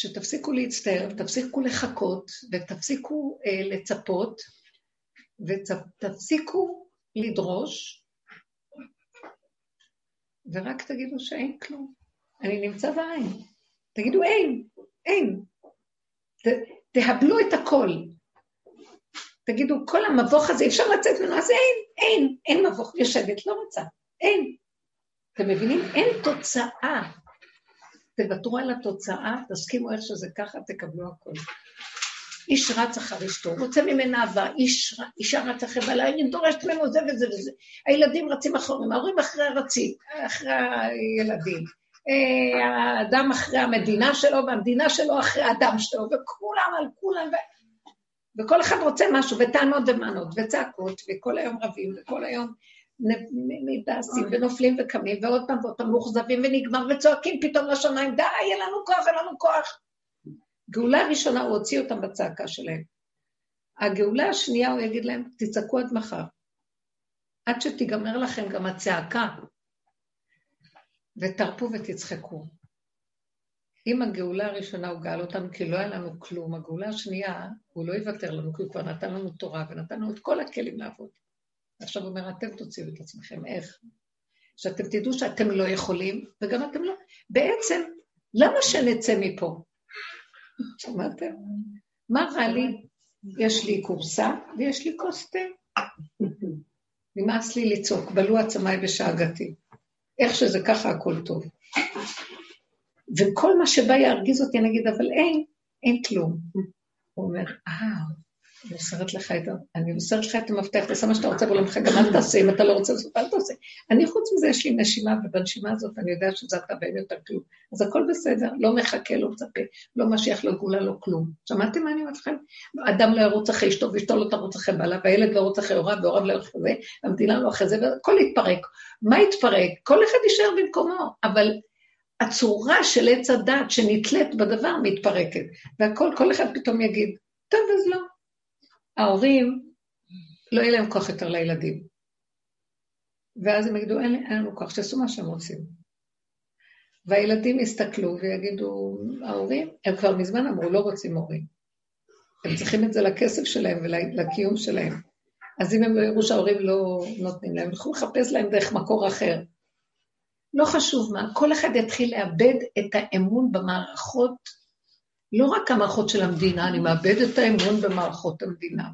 שתפסיקו להצטער, ותפסיקו לחכות, ותפסיקו אה, לצפות, ותפסיקו לדרוש, ורק תגידו שאין כלום. אני נמצא בעין. תגידו אין, אין. ת, תהבלו את הכל. תגידו, כל המבוך הזה, אפשר לצאת ממנו, אז אין, אין, אין מבוך. יושבת, לא רוצה, אין. אתם מבינים? אין תוצאה. תוותרו על התוצאה, תסכימו איך שזה ככה, תקבלו הכול. איש רץ אחר אשתו, רוצה ממנה אהבה, איש, אישה רץ אחרי בעלה, היא דורשת ממנו זה וזה וזה. הילדים רצים אחריהם, ההורים אחרי הרצים, אחרי הילדים. אה, האדם אחרי המדינה שלו, והמדינה שלו אחרי האדם שלו, וכולם על כולם, ו... וכל אחד רוצה משהו, וטענות ומענות, וצעקות, וכל היום רבים, וכל היום מתעשים ונופלים וקמים, ועוד פעם ועוד פעם מאוכזבים ונגמר, וצועקים פתאום לשמיים, די, אין לנו כוח, אין לנו כוח. גאולה ראשונה, הוא הוציא אותם בצעקה שלהם. הגאולה השנייה, הוא יגיד להם, תצעקו עד מחר. עד שתיגמר לכם גם הצעקה, ותרפו ותצחקו. אם הגאולה הראשונה הוא גאל אותנו כי לא היה לנו כלום, הגאולה השנייה, הוא לא יוותר לנו, כי הוא כבר נתן לנו תורה ונתן לנו את כל הכלים לעבוד. עכשיו הוא אומר, אתם תוציאו את עצמכם, איך? שאתם תדעו שאתם לא יכולים, וגם אתם לא... בעצם, למה שנצא מפה? שמעתם? מה רע לי? יש לי קורסה ויש לי כוס תה. נמאס לי לצעוק, בלו עצמיי בשאגתי. איך שזה ככה, הכל טוב. וכל מה שבא ירגיז אותי, אני אגיד, אבל אין, אין כלום. הוא אומר, אה, אני מוסרת לך את, אני מוסרת לך את המפתח, תעשה מה שאתה רוצה בעולמך, גם אל תעשה, אם אתה לא רוצה לעשות, אל תעשה. אני חוץ מזה יש לי נשימה, ובנשימה הזאת אני יודע שזה אתה ואין יותר כלום. אז הכל בסדר, לא מחכה, לא מצפה, לא משיח, לא גאולה, לא כלום. שמעתם מה אני אומרת לכם? אדם לא ירוץ אחרי אשתו, ואשתו לא תרוץ אחרי בעלה, והילד לא ירוץ אחרי הוריו, והוריו לא ירוץ אחרי זה, והמדינה לא אחרי זה, והכל יתפרק. מה יתפרק? כל אחד יישאר במקומו, אבל הצורה של עץ הדת שנתלית בדבר מתפרקת, והכל, כל אחד פתאום יגיד, טוב, אז לא. ההורים, לא יהיה להם כוח יותר לילדים. ואז הם יגידו, אין, לנו כוח, שיעשו מה שהם רוצים. והילדים יסתכלו ויגידו, ההורים, הם כבר מזמן אמרו, לא רוצים הורים. הם צריכים את זה לכסף שלהם ולקיום שלהם. אז אם הם לא יראו שההורים לא נותנים להם, ילכו לחפש להם דרך מקור אחר. לא חשוב מה, כל אחד יתחיל לאבד את האמון במערכות לא רק המערכות של המדינה, אני מאבד את האמון במערכות המדינה.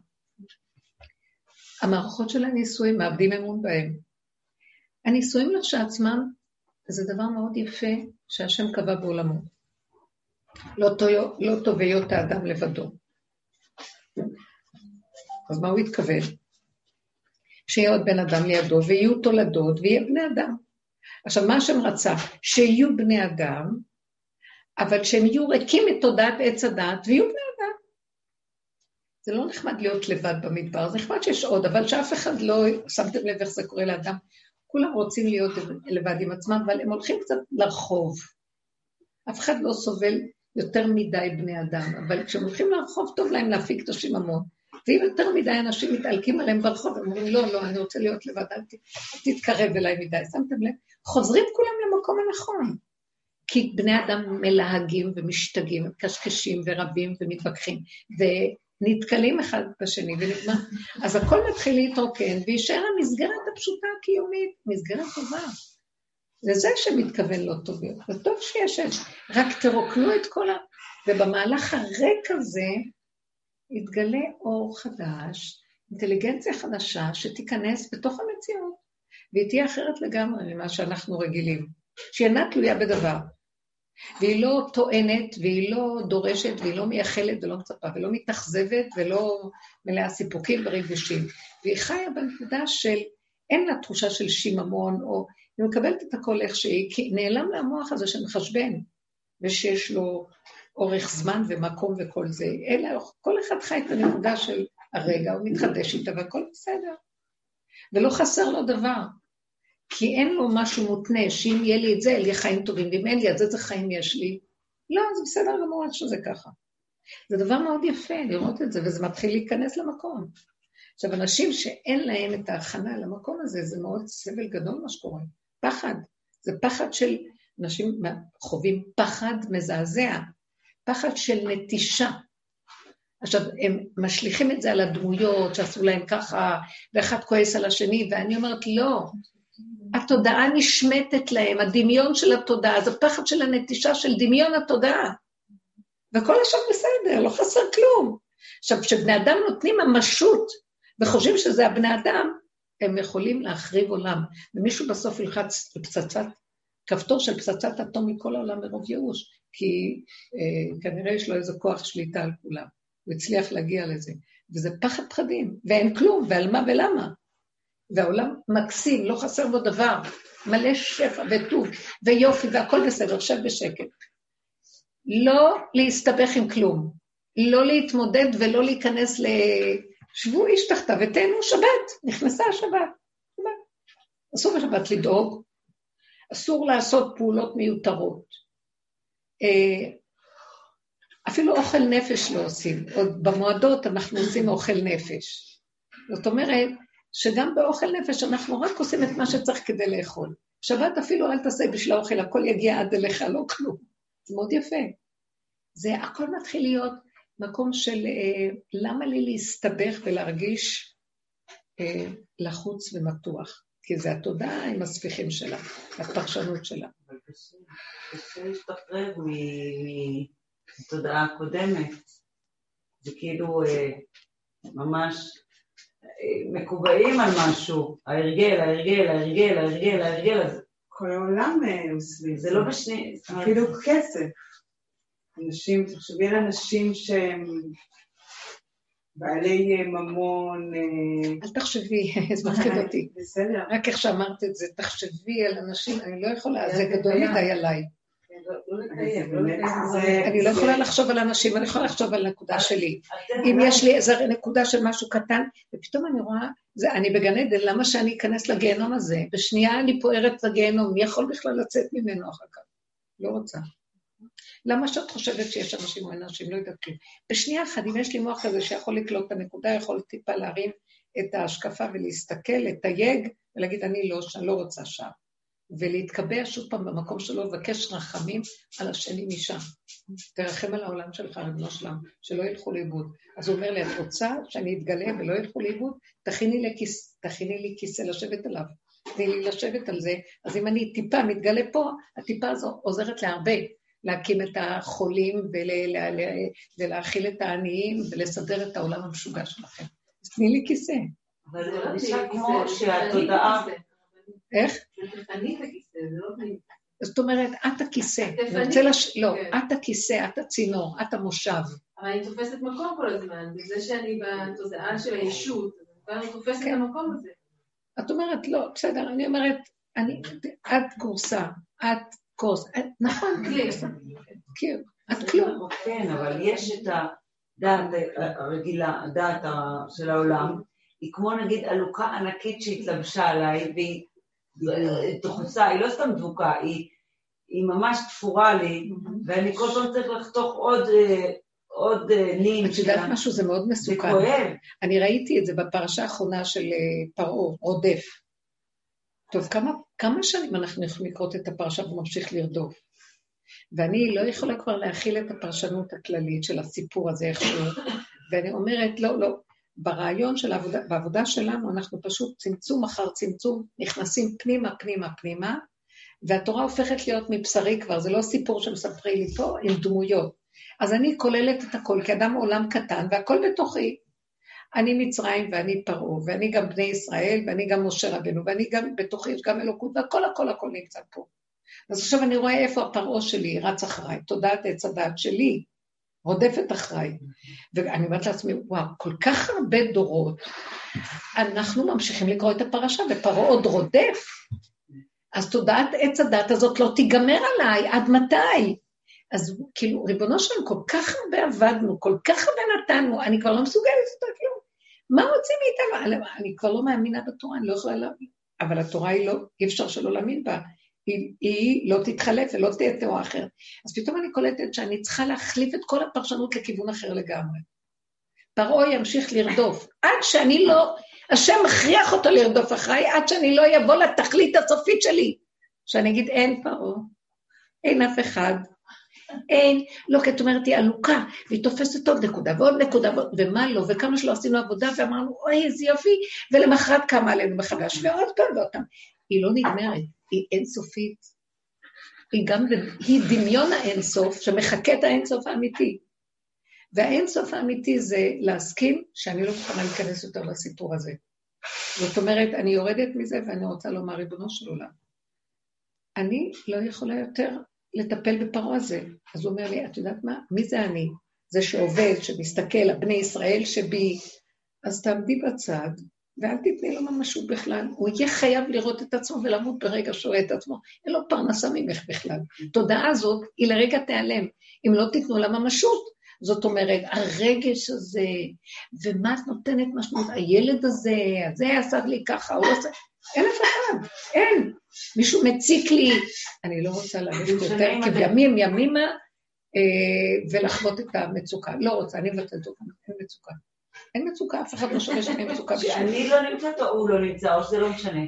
המערכות של הנישואים, מאבדים אמון בהם. הנישואים לכשעצמם זה דבר מאוד יפה שהשם קבע בעולמו. לא, טוב, לא היות האדם לבדו. אז מה הוא התכוון? שיהיה עוד בן אדם לידו, ויהיו תולדות, ויהיה בני אדם. עכשיו, מה השם רצה? שיהיו בני אדם, אבל שהם יהיו ריקים מתודעת עץ הדעת ויהיו בני אדם. זה לא נחמד להיות לבד במדבר, זה נחמד שיש עוד, אבל שאף אחד לא, שמתם לב איך זה קורה לאדם, כולם רוצים להיות לבד עם עצמם, אבל הם הולכים קצת לרחוב. אף אחד לא סובל יותר מדי בני אדם, אבל כשהם הולכים לרחוב, טוב להם להפיק את השיממון. ואם יותר מדי אנשים מתעלקים עליהם ברחוב, הם אומרים, לא, לא, אני רוצה להיות לבד, אל תתקרב אליי מדי. שמתם לב? חוזרים כולם למקום הנכון. כי בני אדם מלהגים ומשתגעים, מקשקשים ורבים ומתווכחים, ונתקלים אחד בשני ונגמר. אז הכל מתחיל להתרוקן, ויישאר המסגרת הפשוטה הקיומית, מסגרת טובה. לזה שמתכוון לא טוב זה טוב שיש, רק תרוקנו את כל ה... ובמהלך הריק הזה יתגלה אור חדש, אינטליגנציה חדשה שתיכנס בתוך המציאות, והיא תהיה אחרת לגמרי ממה שאנחנו רגילים. שהיא אינה תלויה בדבר. והיא לא טוענת, והיא לא דורשת, והיא לא מייחלת ולא מצפה, ולא מתאכזבת, ולא מלאה סיפוקים וריגושים. והיא חיה בנקודה של, אין לה תחושה של שיממון, או היא מקבלת את הכל איך שהיא, כי נעלם לה המוח הזה שמחשבן, ושיש לו אורך זמן ומקום וכל זה, אלא כל אחד חי את הנקודה של הרגע, הוא מתחדש איתה והכל בסדר. ולא חסר לו דבר. כי אין לו משהו מותנה, שאם יהיה לי את זה, יהיה חיים טובים, ואם אין לי, אז איזה חיים יש לי? לא, זה בסדר גמור שזה ככה. זה דבר מאוד יפה לראות את זה, וזה מתחיל להיכנס למקום. עכשיו, אנשים שאין להם את ההכנה למקום הזה, זה מאוד סבל גדול מה שקורה. פחד. זה פחד של, אנשים חווים פחד מזעזע, פחד של נטישה. עכשיו, הם משליכים את זה על הדמויות שעשו להם ככה, ואחד כועס על השני, ואני אומרת, לא, התודעה נשמטת להם, הדמיון של התודעה, זה פחד של הנטישה של דמיון התודעה. והכל עכשיו בסדר, לא חסר כלום. עכשיו, כשבני אדם נותנים ממשות וחושבים שזה הבני אדם, הם יכולים להחריב עולם. ומישהו בסוף ילחץ לפצצת, כפתור של פצצת אטום מכל העולם מרוב ייאוש, כי אה, כנראה יש לו איזה כוח שליטה על כולם. הוא הצליח להגיע לזה. וזה פחד פחדים, ואין כלום, ועל מה ולמה. והעולם מקסים, לא חסר בו דבר, מלא שפע וטוב ויופי והכל בסדר, שב בשקט. לא להסתבך עם כלום, לא להתמודד ולא להיכנס ל... שבו איש תחתיו ותהנו שבת, נכנסה השבת. אסור בשבת לדאוג, אסור לעשות פעולות מיותרות. אה, אפילו אוכל נפש לא עושים, עוד במועדות אנחנו עושים אוכל נפש. זאת אומרת, שגם באוכל נפש אנחנו רק עושים את מה שצריך כדי לאכול. שבת אפילו אל תעשה בשביל האוכל, הכל יגיע עד אליך, לא כלום. זה מאוד יפה. זה הכל מתחיל להיות מקום של אה, למה לי להסתבך ולהרגיש אה, לחוץ ומתוח? כי זה התודעה עם הספיחים שלה, הפרשנות שלה. אבל קשה להשתחרר מתודעה קודמת. זה כאילו אה, ממש מקובעים על משהו, ההרגל, ההרגל, ההרגל, ההרגל, ההרגל, אז כל העולם הוא סביב זה לא בשני... אפילו כסף. אנשים, תחשבי על אנשים שהם בעלי ממון... אה, אל תחשבי, זה מפחיד אותי. בסדר. רק איך שאמרת את זה, תחשבי על אנשים, אני לא יכולה, זה גדול מדי עליי. אני לא יכולה לחשוב על אנשים, אני יכולה לחשוב על נקודה שלי. אם יש לי איזו נקודה של משהו קטן, ופתאום אני רואה, זה, אני בגן עדן, למה שאני אכנס לגיהנום הזה? בשנייה אני פוערת לגיהנום, מי יכול בכלל לצאת ממנו אחר כך? לא רוצה. למה שאת חושבת שיש אנשים או אין אנשים? לא יודעת כלום. בשנייה אחת, אם יש לי מוח כזה שיכול לקלוט את הנקודה, יכול טיפה להרים את ההשקפה ולהסתכל, לתייג, ולהגיד, אני לא, אני לא רוצה שם. ולהתקבע שוב פעם במקום שלו, לבקש רחמים על השני משם. תרחם על העולם שלך, ריבונו שלם, שלא ילכו לאיבוד. אז הוא אומר לי, את רוצה שאני אתגלה ולא ילכו לאיבוד? תכיני לי, כיס, תכיני לי כיסא לשבת עליו. תני לי לשבת על זה. אז אם אני טיפה מתגלה פה, הטיפה הזו עוזרת להרבה. להקים את החולים ול, ולהאכיל את העניים ולסדר את העולם המשוגע שלכם. אז תני לי כיסא. אבל זה מרגישה כמו שהתודעה... איך? לא זאת אומרת, את הכיסא. לא, כן. את הכיסא, את הצינור, את המושב. אבל אני תופסת מקום כל הזמן, בזה שאני בתודעה של הישות, אני תופסת את כן. המקום הזה. את אומרת, לא, בסדר, אני אומרת, את גורסה, את כוס, נכון, כן, את כלום. כן, אבל יש את הדעת הרגילה, הדעת של העולם, היא כמו נגיד עלוקה ענקית שהתלבשה עליי, והיא דחוסה, היא לא סתם דבוקה, היא ממש תפורה לי, ואני כל פעם צריך לחתוך עוד... עוד נין. את יודעת משהו, זה מאוד מסוכן. זה כואב. אני ראיתי את זה בפרשה האחרונה של פרעה, רודף. טוב, כמה, כמה שנים אנחנו יכולים לקרות את הפרשה וממשיך לרדוף? ואני לא יכולה כבר להכיל את הפרשנות הכללית של הסיפור הזה איכשהו, ואני אומרת, לא, לא, ברעיון של העבודה, בעבודה שלנו אנחנו פשוט צמצום אחר צמצום, נכנסים פנימה, פנימה, פנימה, והתורה הופכת להיות מבשרי כבר, זה לא סיפור שמספרי לי פה, עם דמויות. אז אני כוללת את הכל, כאדם עולם קטן, והכל בתוכי. אני מצרים ואני פרעה, ואני גם בני ישראל, ואני גם משה רבנו, ואני גם, בתוכי יש גם אלוקות, והכל הכל הכל נמצא פה. אז עכשיו אני רואה איפה הפרעה שלי רץ אחריי, תודעת עץ הדעת שלי, רודפת אחריי. ואני אומרת לעצמי, וואו, כל כך הרבה דורות, אנחנו ממשיכים לקרוא את הפרשה, ופרעה עוד רודף. אז תודעת עץ הדת הזאת לא תיגמר עליי, עד מתי? אז כאילו, ריבונו שלנו, כל כך הרבה עבדנו, כל כך הרבה נתנו, אני כבר לא מסוגלת יותר כלום. מה רוצים מאיתנו? אני כבר לא מאמינה בתורה, אני לא יכולה להאמין. אבל התורה היא לא, אי אפשר שלא להאמין בה. היא, היא לא תתחלף ולא תהיה תורה אחרת. אז פתאום אני קולטת שאני צריכה להחליף את כל הפרשנות לכיוון אחר לגמרי. פרעה ימשיך לרדוף, עד שאני לא, השם מכריח אותו לרדוף אחריי, עד שאני לא אבוא לתכלית הסופית שלי. שאני אגיד, אין פרעה, אין אף אחד, אין, לא, כי את אומרת, היא עלוקה, והיא תופסת עוד נקודה ועוד נקודה, ומה לא, וכמה שלא עשינו עבודה, ואמרנו, אוי, איזה יופי, ולמחרת קמה עלינו מחדש, ועוד פעם ועוד פעם. היא לא נגמרת, היא אינסופית. היא גם, היא דמיון האינסוף שמחקה את האינסוף האמיתי. והאינסוף האמיתי זה להסכים שאני לא מוכנה להיכנס יותר לסיפור הזה. זאת אומרת, אני יורדת מזה ואני רוצה לומר, ריבונו של עולם, אני לא יכולה יותר לטפל בפרעה הזה. אז הוא אומר לי, את יודעת מה? מי זה אני? זה שעובד, שמסתכל על בני ישראל שבי, אז תעמדי בצד, ואל תתני לו ממשות בכלל. הוא יהיה חייב לראות את עצמו ולמות ברגע שהוא רואה את עצמו. אין לו פרנסה ממך בכלל. התודעה הזאת, היא לרגע תיעלם. אם לא תיתנו לה ממשות, זאת אומרת, הרגש הזה, ומה את נותנת משמעות? הילד הזה, הזה עשה לי ככה, הוא עושה... אין אף אחד, אין. מישהו מציק לי, אני לא רוצה ללכת יותר כבימים, ימימה, אה, ולחוות את המצוקה. לא רוצה, אני מבטלת אותה, אין מצוקה. אין מצוקה, אף אחד לא שווה שאני מצוקה בשביל. שאני לא נמצאת או הוא לא נמצא, או שזה לא משנה.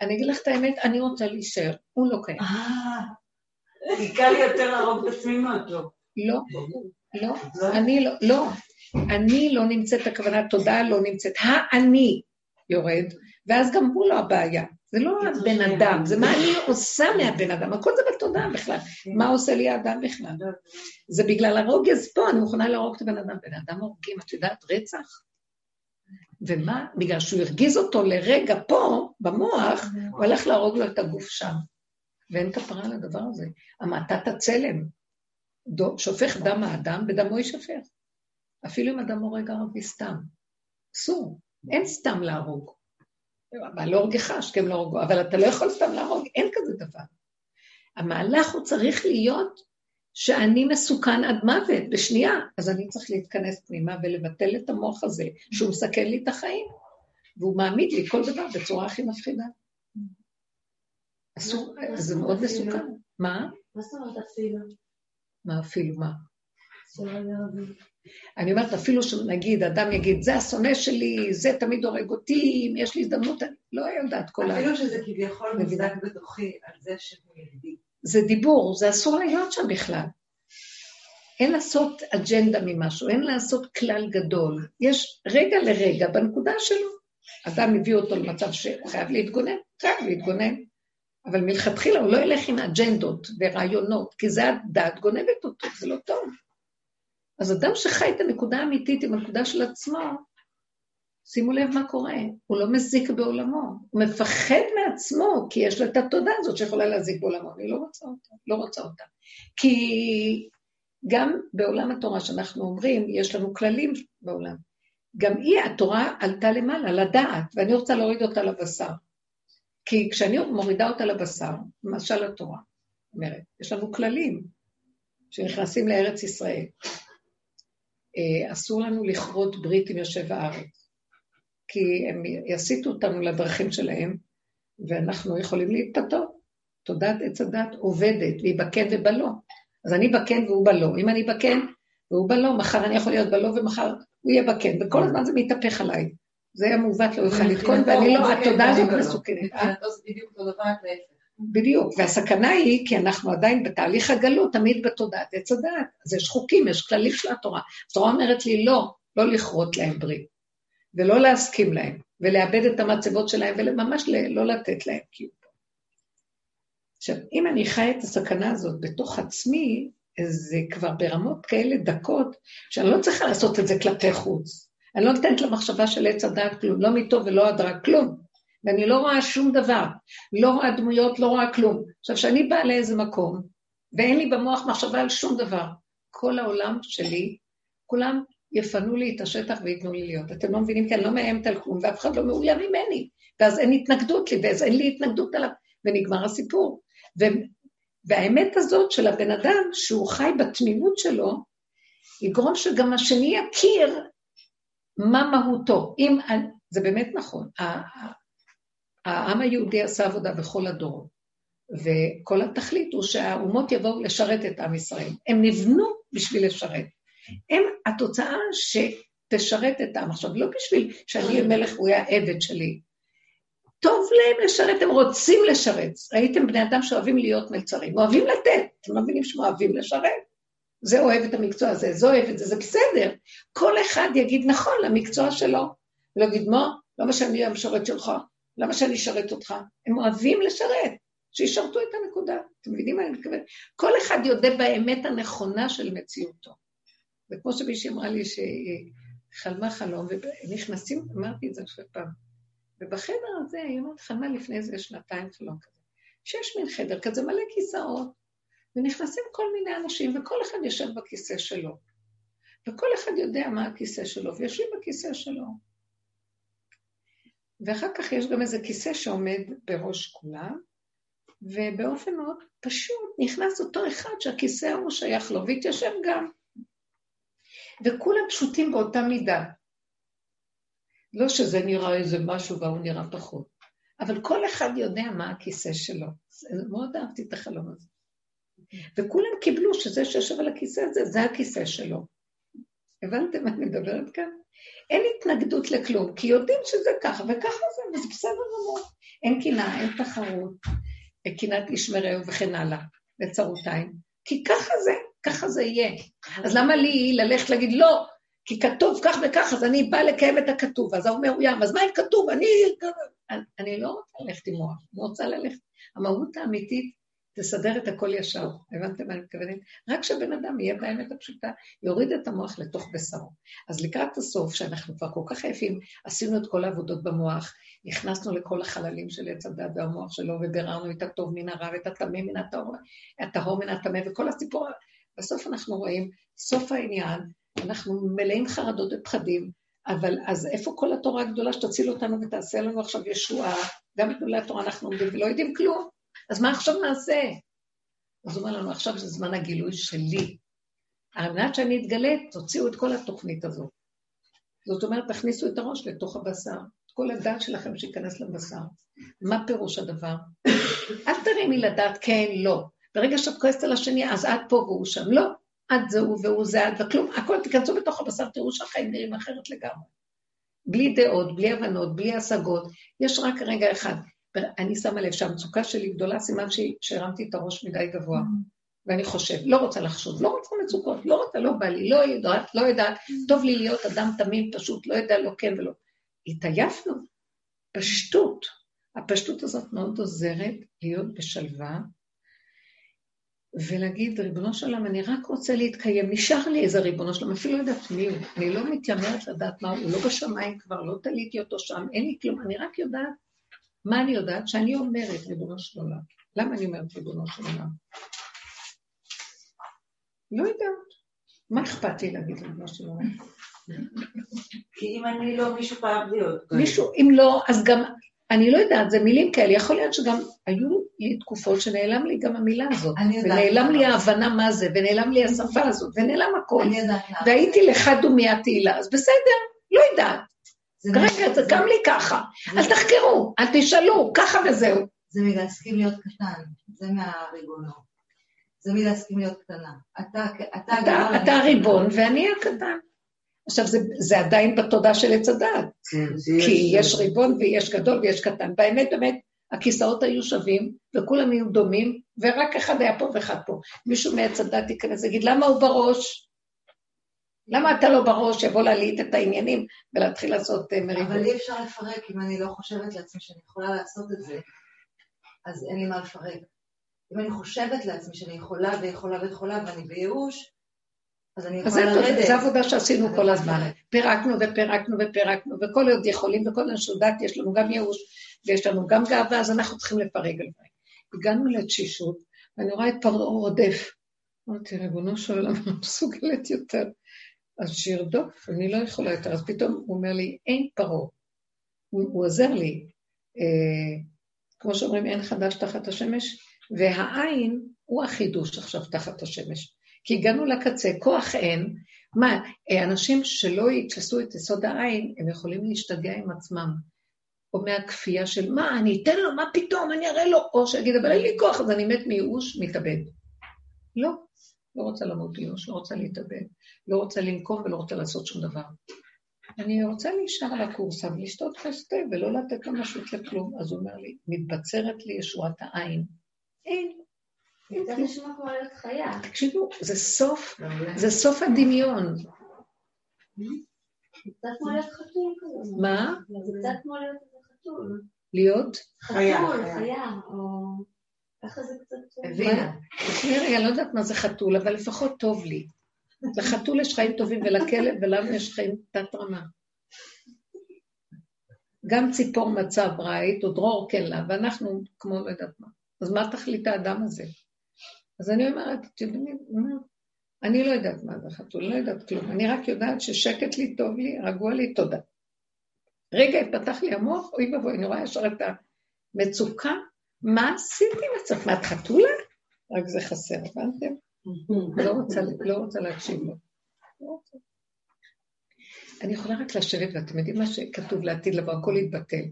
אני אגיד לך את האמת, אני רוצה להישאר, הוא לא קיים. אה, כי קל לי יותר להרוג את עצמי מהטוב. לא, לא, אני לא, לא. אני לא נמצאת, הכוונה תודה לא נמצאת. האני יורד, ואז גם הוא לא הבעיה. זה לא הבן אדם, זה מה אני עושה מהבן אדם, הכל זה בתודעה בכלל. כן. מה עושה לי האדם בכלל? זה בגלל הרוגז פה, אני מוכנה להרוג את הבן אדם. בן אדם הורגים, את יודעת, רצח? ומה? בגלל שהוא הרגיז אותו לרגע פה, במוח, הוא הלך להרוג לו את הגוף שם. ואין כפרה לדבר הזה. המעטת הצלם, שופך דם האדם, בדמו יישפך. אפילו אם אדם הורג ערבי סתם. אסור. אין סתם להרוג. אבל לא הורגך, השכם לא הורגו, אבל אתה לא יכול סתם להרוג, אין כזה דבר. המהלך הוא צריך להיות שאני מסוכן עד מוות, בשנייה, אז אני צריך להתכנס פנימה ולבטל את המוח הזה, שהוא מסכן לי את החיים, והוא מעמיד לי כל דבר בצורה הכי מפחידה. אסור, זה מאוד מסוכן. מה? מה זאת אומרת אפילו? מה אפילו מה? אני אומרת, אפילו שנגיד, אדם יגיד, זה השונא שלי, זה תמיד הורג אותי, אם יש לי הזדמנות, אני לא יודעת כל ה... אפילו שזה כביכול מוצדק בתוכי על זה שהוא ידיד. זה דיבור, זה אסור להיות שם בכלל. אין לעשות אג'נדה ממשהו, אין לעשות כלל גדול. יש רגע לרגע בנקודה שלו. אדם מביא אותו למצב שהוא חייב להתגונן, חייב להתגונן. אבל מלכתחילה הוא לא ילך עם אג'נדות ורעיונות, כי זה הדעת גונבת אותו, זה לא טוב. אז אדם שחי את הנקודה האמיתית עם הנקודה של עצמו, שימו לב מה קורה, הוא לא מזיק בעולמו, הוא מפחד מעצמו, כי יש לו את התודה הזאת שיכולה להזיק בעולמו, אני לא רוצה אותה, לא רוצה אותה. כי גם בעולם התורה שאנחנו אומרים, יש לנו כללים בעולם. גם היא, התורה עלתה למעלה, לדעת, ואני רוצה להוריד אותה לבשר. כי כשאני מורידה אותה לבשר, למשל התורה, אומרת, יש לנו כללים שנכנסים לארץ ישראל. אה, אסור לנו לכרות ברית עם יושב הארץ, כי הם יסיטו אותנו לדרכים שלהם, ואנחנו יכולים להתפתות. תודעת עץ הדת עובדת, והיא בכן ובלא. אז אני בכן והוא בלא. אם אני בכן והוא בלא, מחר אני יכול להיות בלא ומחר הוא יהיה בכן, וכל הזמן זה מתהפך עליי. זה היה מעוות, לא יוכל לתקון, ואני לא, התודעה הזאת מסוכנת. זה בדיוק אותו דבר, בדיוק, והסכנה היא, כי אנחנו עדיין בתהליך הגלות, תמיד בתודעת עץ הדעת. אז יש חוקים, יש כללים של התורה. התורה אומרת לי, לא, לא לכרות להם ברית, ולא להסכים להם, ולאבד את המצבות שלהם, וממש לא לתת להם קיום. עכשיו, אם אני חי את הסכנה הזאת בתוך עצמי, זה כבר ברמות כאלה דקות, שאני לא צריכה לעשות את זה כלפי חוץ. אני לא נותנת למחשבה של עץ הדעת כלום, לא מטוב ולא הדרה, כלום. ואני לא רואה שום דבר, לא רואה דמויות, לא רואה כלום. עכשיו, כשאני באה לאיזה מקום, ואין לי במוח מחשבה על שום דבר, כל העולם שלי, כולם יפנו לי את השטח וייתנו לי להיות. אתם לא מבינים, כי אני לא מאיימת על כלום, ואף אחד לא מאוים ממני. ואז אין התנגדות לי, ואז אין לי התנגדות עליו, ונגמר הסיפור. ו... והאמת הזאת של הבן אדם, שהוא חי בתמימות שלו, יגרום שגם השני יכיר מה מהותו. אם, זה באמת נכון, העם היהודי עשה עבודה בכל הדורות, וכל התכלית הוא שהאומות יבואו לשרת את עם ישראל. הם נבנו בשביל לשרת. הם התוצאה שתשרת את העם. עכשיו, לא בשביל שאני אהיה מלך והוא יהיה עבד שלי. טוב להם לשרת, הם רוצים לשרת. ראיתם בני אדם שאוהבים להיות מלצרים, אוהבים לתת, אתם לא מבינים שהם אוהבים לשרת? זה אוהב את המקצוע הזה, זה אוהב את זה, זה בסדר. כל אחד יגיד נכון למקצוע שלו, ולא יגיד, מה, למה שאני אהיה המשרת שלך? למה שאני אשרת אותך? הם אוהבים לשרת. שישרתו את הנקודה. אתם מבינים מה אני מתכוונת? כל אחד יודע באמת הנכונה של מציאותו. וכמו שמישהי אמרה לי שהיא חלמה חלום, ונכנסים, אמרתי את זה עכשיו פעם, ובחדר הזה, היא אומרת, חלמה לפני איזה שנתיים חלום כזה, שיש מין חדר כזה מלא כיסאות, ונכנסים כל מיני אנשים, וכל אחד יושב בכיסא שלו. וכל אחד יודע מה הכיסא שלו, ויושבים בכיסא שלו. ואחר כך יש גם איזה כיסא שעומד בראש כולם, ובאופן מאוד פשוט נכנס אותו אחד שהכיסא ההוא שייך לו, והתיישב גם. וכולם פשוטים באותה מידה. לא שזה נראה איזה משהו והוא נראה פחות, אבל כל אחד יודע מה הכיסא שלו. מאוד אהבתי את החלום הזה. וכולם קיבלו שזה שיושב על הכיסא הזה, זה הכיסא שלו. הבנתם מה אני מדברת כאן? אין התנגדות לכלום, כי יודעים שזה ככה, וככה זה, וזה בסדר גמור. אין קנאה, אין תחרות, קנאת איש מרעהו וכן הלאה, לצרותיים. כי ככה זה, ככה זה יהיה. אז למה לי ללכת להגיד לא, כי כתוב כך וכך, אז אני באה לקיים את הכתוב. אז אומר, ים, אז מה אם כתוב? אני... אני לא רוצה ללכת עם מוח, אני רוצה ללכת. המהות האמיתית תסדר את הכל ישר. הבנתם מה אני מתכוונת? רק כשבן אדם יהיה באמת הפשוטה, יוריד את המוח לתוך בשרו. אז לקראת הסוף, שאנחנו כבר כל כך עייפים, עשינו את כל העבודות במוח, נכנסנו לכל החללים של עץ הדת והמוח שלו, וביררנו את הטוב מן הרע ואת הטמא מן הטהור, הטהור מן הטמא, וכל הסיפור, בסוף אנחנו רואים, סוף העניין, אנחנו מלאים חרדות ופחדים, אבל אז איפה כל התורה הגדולה שתציל אותנו ותעשה לנו עכשיו ישועה? גם את גדולי התורה אנחנו עומדים ולא יודעים כלום. אז מה עכשיו נעשה? אז הוא אומר לנו, עכשיו זה זמן הגילוי שלי. על מנת שאני אתגלה, תוציאו את כל התוכנית הזאת. זאת אומרת, תכניסו את הראש לתוך הבשר. את כל הדעת שלכם שייכנס לבשר. מה פירוש הדבר? אל תרימי לדעת כן, לא. ברגע שאת כועסת על השני, אז את פה והוא שם. לא, את זה הוא והוא זה את, וכלום, הכל תיכנסו בתוך הבשר, תראו שהחיים נראים אחרת לגמרי. בלי דעות, בלי הבנות, בלי השגות, יש רק רגע אחד. אני שמה לב שהמצוקה שלי גדולה, סימן שהרמתי את הראש מדי גבוה. ואני חושב, לא רוצה לחשוב, לא רוצה מצוקות, לא רוצה, לא בא לי, לא יודעת, לא יודעת, טוב לי להיות אדם תמים פשוט, לא יודע, לא כן ולא. התעייפנו, פשטות. הפשטות הזאת מאוד עוזרת להיות בשלווה, ולהגיד, ריבונו של עולם, אני רק רוצה להתקיים, נשאר לי איזה ריבונו של עולם, אפילו לא יודעת מי הוא, אני לא מתיימרת לדעת מה הוא, הוא לא בשמיים כבר, לא תליתי אותו שם, אין לי כלום, אני רק יודעת מה אני יודעת? שאני אומרת, ריבונו של עולם. למה אני אומרת ריבונו של עולם? לא יודעת. מה אכפת לי להגיד ריבונו של עולם? כי אם אני לא, מישהו חייב להיות. מישהו, אם לא, אז גם, אני לא יודעת, זה מילים כאלה. יכול להיות שגם היו לי תקופות שנעלם לי גם המילה הזאת. ונעלם לי ההבנה מה זה, ונעלם לי השפה הזאת, ונעלם הכל. והייתי לך דומי התהילה, אז בסדר, לא יודעת. רגע, זה גם לי ככה. אל תחקרו, אל תשאלו, ככה וזהו. זה מלהסכים להיות קטן, זה מהריבונו. זה מלהסכים להיות קטנה. אתה, אתה, אתה, אתה הריבון ואני הקטן. עכשיו, זה, זה עדיין בתודעה של עץ הדת. כן, כי יש ריבון ויש גדול ויש קטן. באמת, באמת, הכיסאות היו שווים, וכולם היו דומים, ורק אחד היה פה ואחד פה. מישהו מעץ הדת ייכנס ויגיד, למה הוא בראש? למה אתה לא בראש יבוא להלהיט את העניינים ולהתחיל לעשות אה, מריבות? אבל אי אפשר לפרק אם אני לא חושבת לעצמי שאני יכולה לעשות את זה, אז אין לי מה לפרק. אם אני חושבת לעצמי שאני יכולה ויכולה ויכולה ואני בייאוש, אז אני יכולה לרדת. זו עבודה שעשינו כל הזמן. פירקנו ופירקנו ופירקנו, וכל עוד יכולים וכל עוד שודעת, יש לנו גם ייאוש ויש לנו גם גאווה, אז אנחנו צריכים לפרק על זה. הגענו לתשישות, ואני רואה את פרעה רודף. אמרתי, ריבונו של עולם, אני לא מסוגלת יותר. אז שירדוף, אני לא יכולה יותר. אז פתאום הוא אומר לי, אין פרעה. הוא, הוא עוזר לי. אה, כמו שאומרים, אין חדש תחת השמש, והעין הוא החידוש עכשיו תחת השמש. כי הגענו לקצה, כוח אין. מה, אה, אנשים שלא יתפסו את יסוד העין, הם יכולים להשתגע עם עצמם. או מהכפייה של מה, אני אתן לו, מה פתאום, אני אראה לו, או שיגיד, אבל אין לי כוח, אז אני מת מייאוש, מתאבד. לא, לא רוצה למות ייאוש, לא רוצה להתאבד. לא רוצה לנקום ולא רוצה לעשות שום דבר. אני רוצה להישאר על הקורסה ולשתות חסטה ולא לתת ממשות לכלום. אז הוא אומר לי, מתבצרת לי ישועת העין. אין. זה נשמע כמו להיות חיה. תקשיבו, זה סוף, זה סוף הדמיון. זה קצת כמו להיות חתול כזה. מה? זה קצת כמו להיות חתול. להיות? חתול, חיה, או... ככה זה קצת... הבינה. תשמעי, אני לא יודעת מה זה חתול, אבל לפחות טוב לי. לחתול יש חיים טובים ולכלב ולנו יש חיים תת-רמה. גם ציפור מצב רעית, או דרור כן לה, ואנחנו כמו לא יודעת מה. אז מה תכלית האדם הזה? אז אני אומרת, אתם יודעים מה? אני לא יודעת מה זה חתול, לא יודעת כלום. אני רק יודעת ששקט לי, טוב לי, רגוע לי, תודה. רגע התפתח לי המוח, אוי ואבוי, אני רואה ישר את המצוקה. מה עשיתי עם עצמך? מה, את חתולה? רק זה חסר, הבנתם? לא רוצה, לא רוצה להקשיב לו. לא אני יכולה רק לשבת, ואתם יודעים מה שכתוב לעתיד לבוא, הכל יתבטל.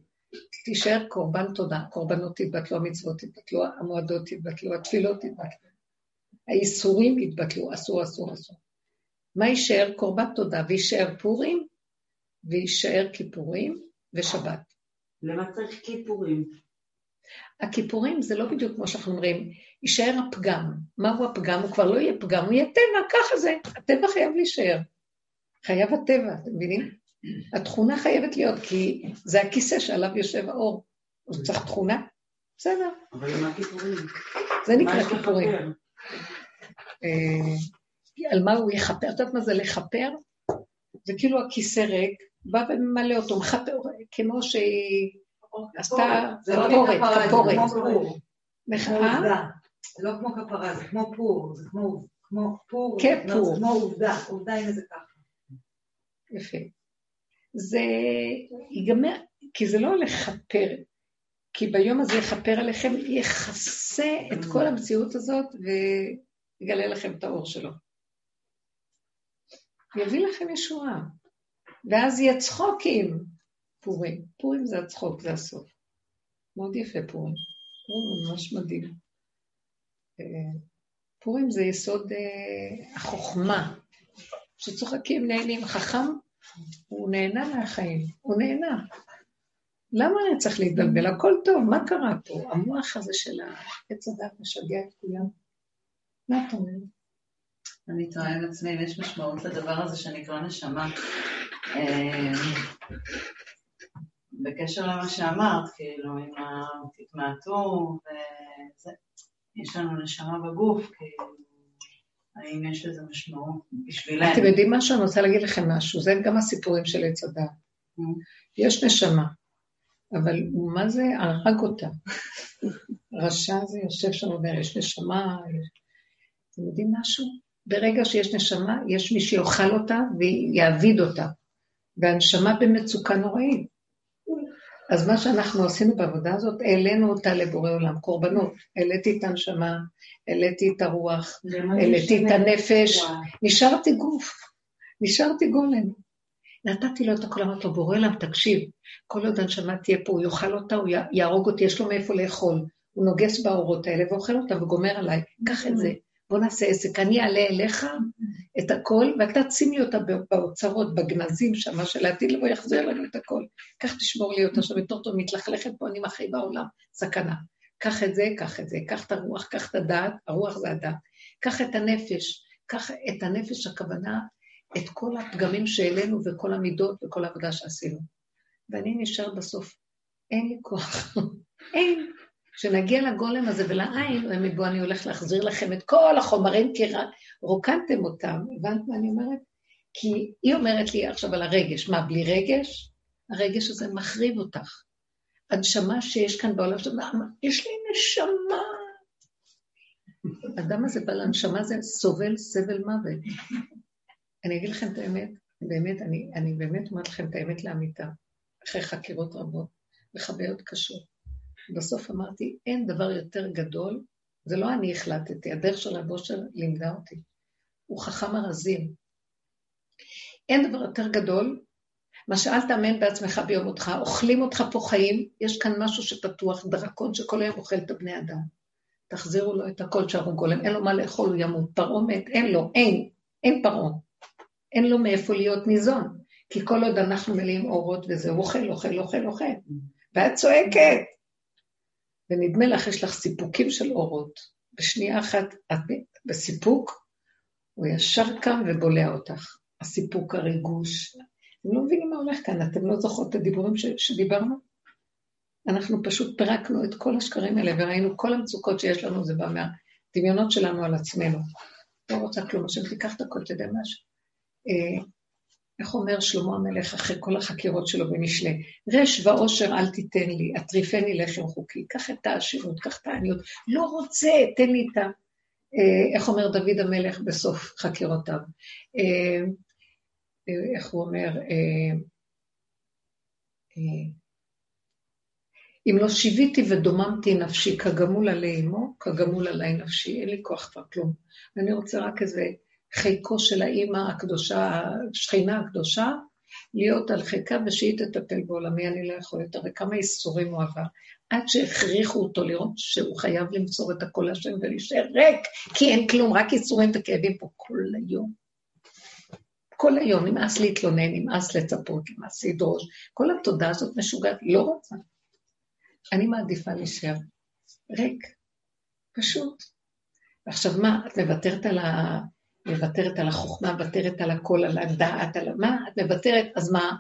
תישאר קורבן תודה, קורבנות יתבטלו, המצוות יתבטלו, המועדות יתבטלו, התפילות יתבטלו. האיסורים יתבטלו, אסור, אסור, אסור. מה יישאר? קורבן תודה, ויישאר פורים, ויישאר כיפורים ושבת. למה צריך כיפורים? הכיפורים זה לא בדיוק כמו שאנחנו אומרים, יישאר הפגם. מהו הפגם? הוא כבר לא יהיה פגם, הוא יהיה טבע, ככה זה. הטבע חייב להישאר. חייב הטבע, אתם מבינים? התכונה חייבת להיות, כי זה הכיסא שעליו יושב האור. אז צריך תכונה? בסדר. אבל מה כיפורים? זה נקרא כיפורים. אה, על מה הוא יכפר? את יודעת מה זה לכפר? זה כאילו הכיסא ריק, בא וממלא אותו, מכפר, כמו שהיא עשתה כפורת, כפורת. מחאה? זה לא כמו כפרה, זה כמו פור, זה כמו פור. כפור. זה כמו עובדה, עובדה הנה זה ככה. יפה. זה ייגמר, כי זה לא לכפר, כי ביום הזה יכפר עליכם, יכסה את כל המציאות הזאת ויגלה לכם את האור שלו. יביא לכם ישועה. ואז יהיה צחוקים, פורים. פורים זה הצחוק, זה הסוף. מאוד יפה פורים. פורים ממש מדהים. אה, פורים זה יסוד אה, החוכמה, שצוחקים, נהנים. חכם, הוא נהנה מהחיים, הוא נהנה. למה אני צריך להתבלבל? הכל טוב, מה קרה פה? המוח הזה של העץ הדת משגע את כולם. מה אתה אומר? אני תוהה עם עצמי אם יש משמעות לדבר הזה שנקרא נשמה. בקשר למה שאמרת, כאילו, אם תתמעטו וזה, יש לנו נשמה בגוף, כאילו, האם יש לזה משמעות בשבילנו? אתם יודעים משהו? אני רוצה להגיד לכם משהו, זה גם הסיפורים של עץ הדת. יש נשמה, אבל מה זה הרג אותה. רשע זה יושב שם ואומר, יש נשמה, אתם יודעים משהו? ברגע שיש נשמה, יש מי שיאכל אותה ויעביד אותה. והנשמה במצוקה נוראית. אז מה שאנחנו עשינו בעבודה הזאת, העלינו אותה לבורא עולם, קורבנות. העליתי את הנשמה, העליתי את הרוח, העליתי את הנפש, נשארתי גוף, נשארתי גולם. נתתי לו את הכל, אמרתי לו, בורא עולם, תקשיב, כל עוד הנשמה תהיה פה, הוא יאכל אותה, הוא יהרוג אותי, יש לו מאיפה לאכול. הוא נוגס באורות האלה ואוכל אותה וגומר עליי, קח את זה. בוא נעשה עסק, אני אעלה אליך את הכל, ואתה שים לי אותה באוצרות, בגנזים שם, מה שלעתיד לבוא יחזיר לנו את הכל. קח תשמור לי אותה שם בתור טוב, מתלכלכת פה, אני מחי בעולם, סכנה. קח את זה, קח את זה, קח את הרוח, קח את הדעת, הרוח זה הדעת. קח את הנפש, קח את הנפש, הכוונה, את כל הפגמים שהעלינו וכל המידות וכל העבודה שעשינו. ואני נשאר בסוף, אין לי כוח, אין. כשנגיע לגולם הזה ולעין, הם יבואו, אני הולך להחזיר לכם את כל החומרים, כי רוקנתם אותם. הבנת מה אני אומרת? כי היא אומרת לי עכשיו על הרגש, מה, בלי רגש? הרגש הזה מחריב אותך. הנשמה שיש כאן בעולם, יש לי נשמה. האדם הזה בעל הנשמה הזה סובל סבל מוות. אני אגיד לכם את האמת, באמת, אני, אני באמת אומרת לכם את האמת לאמיתה, אחרי חקירות רבות וחוויות קשות. בסוף אמרתי, אין דבר יותר גדול, זה לא אני החלטתי, הדרך של הבושר לימדה אותי. הוא חכם הרזים. אין דבר יותר גדול, מה שאל תאמן בעצמך ביום אותך, אוכלים אותך פה חיים, יש כאן משהו שפתוח, דרקון שכל היום אוכל את הבני אדם. תחזירו לו את הכל שהרוג גולם, אין לו מה לאכול, הוא ימות. פרעה מת, אין לו, אין, אין פרעה. אין לו מאיפה להיות ניזון, כי כל עוד אנחנו מלאים אורות וזה, הוא אוכל, אוכל, אוכל, אוכל. ואת צועקת, ונדמה לך, יש לך סיפוקים של אורות. בשנייה אחת את בסיפוק, הוא ישר קם ובולע אותך. הסיפוק, הריגוש. אתם לא מבינים מה הולך כאן, אתם לא זוכרות את הדיבורים ש... שדיברנו? אנחנו פשוט פירקנו את כל השקרים האלה וראינו כל המצוקות שיש לנו, זה בא מהדמיונות שלנו על עצמנו. לא רוצה כלום, השם תיקח את הכל, תדע משהו. אה, איך אומר שלמה המלך אחרי כל החקירות שלו במשלי? רש ועושר אל תיתן לי, אטריפני לחם חוקי. קח את העשירות, קח את העניות. לא רוצה, תן לי את ה... אה, איך אומר דוד המלך בסוף חקירותיו? אה, איך הוא אומר? אם לא שיוויתי ודוממתי נפשי כגמול עלי אמו, כגמול עלי נפשי, אין לי כוח כבר כלום. ואני רוצה רק איזה חיקו של האימא הקדושה, השכינה הקדושה, להיות על חיקה ושהיא תטפל בעולמי, אני לא יכול יותר, וכמה איסורים הוא עבר. עד שהכריחו אותו לראות שהוא חייב למסור את הכל השם ולהישאר ריק, כי אין כלום, רק איסורים וכאבים פה כל היום. כל היום, נמאס להתלונן, נמאס לצפות, נמאס לדרוש. כל התודעה הזאת משוגעת, לא רוצה. אני מעדיפה להישאר ריק, פשוט. ועכשיו מה, את מוותרת על, ה... מוותרת על החוכמה, מוותרת על הכל, על הדעת, על מה? את מוותרת, אז מה?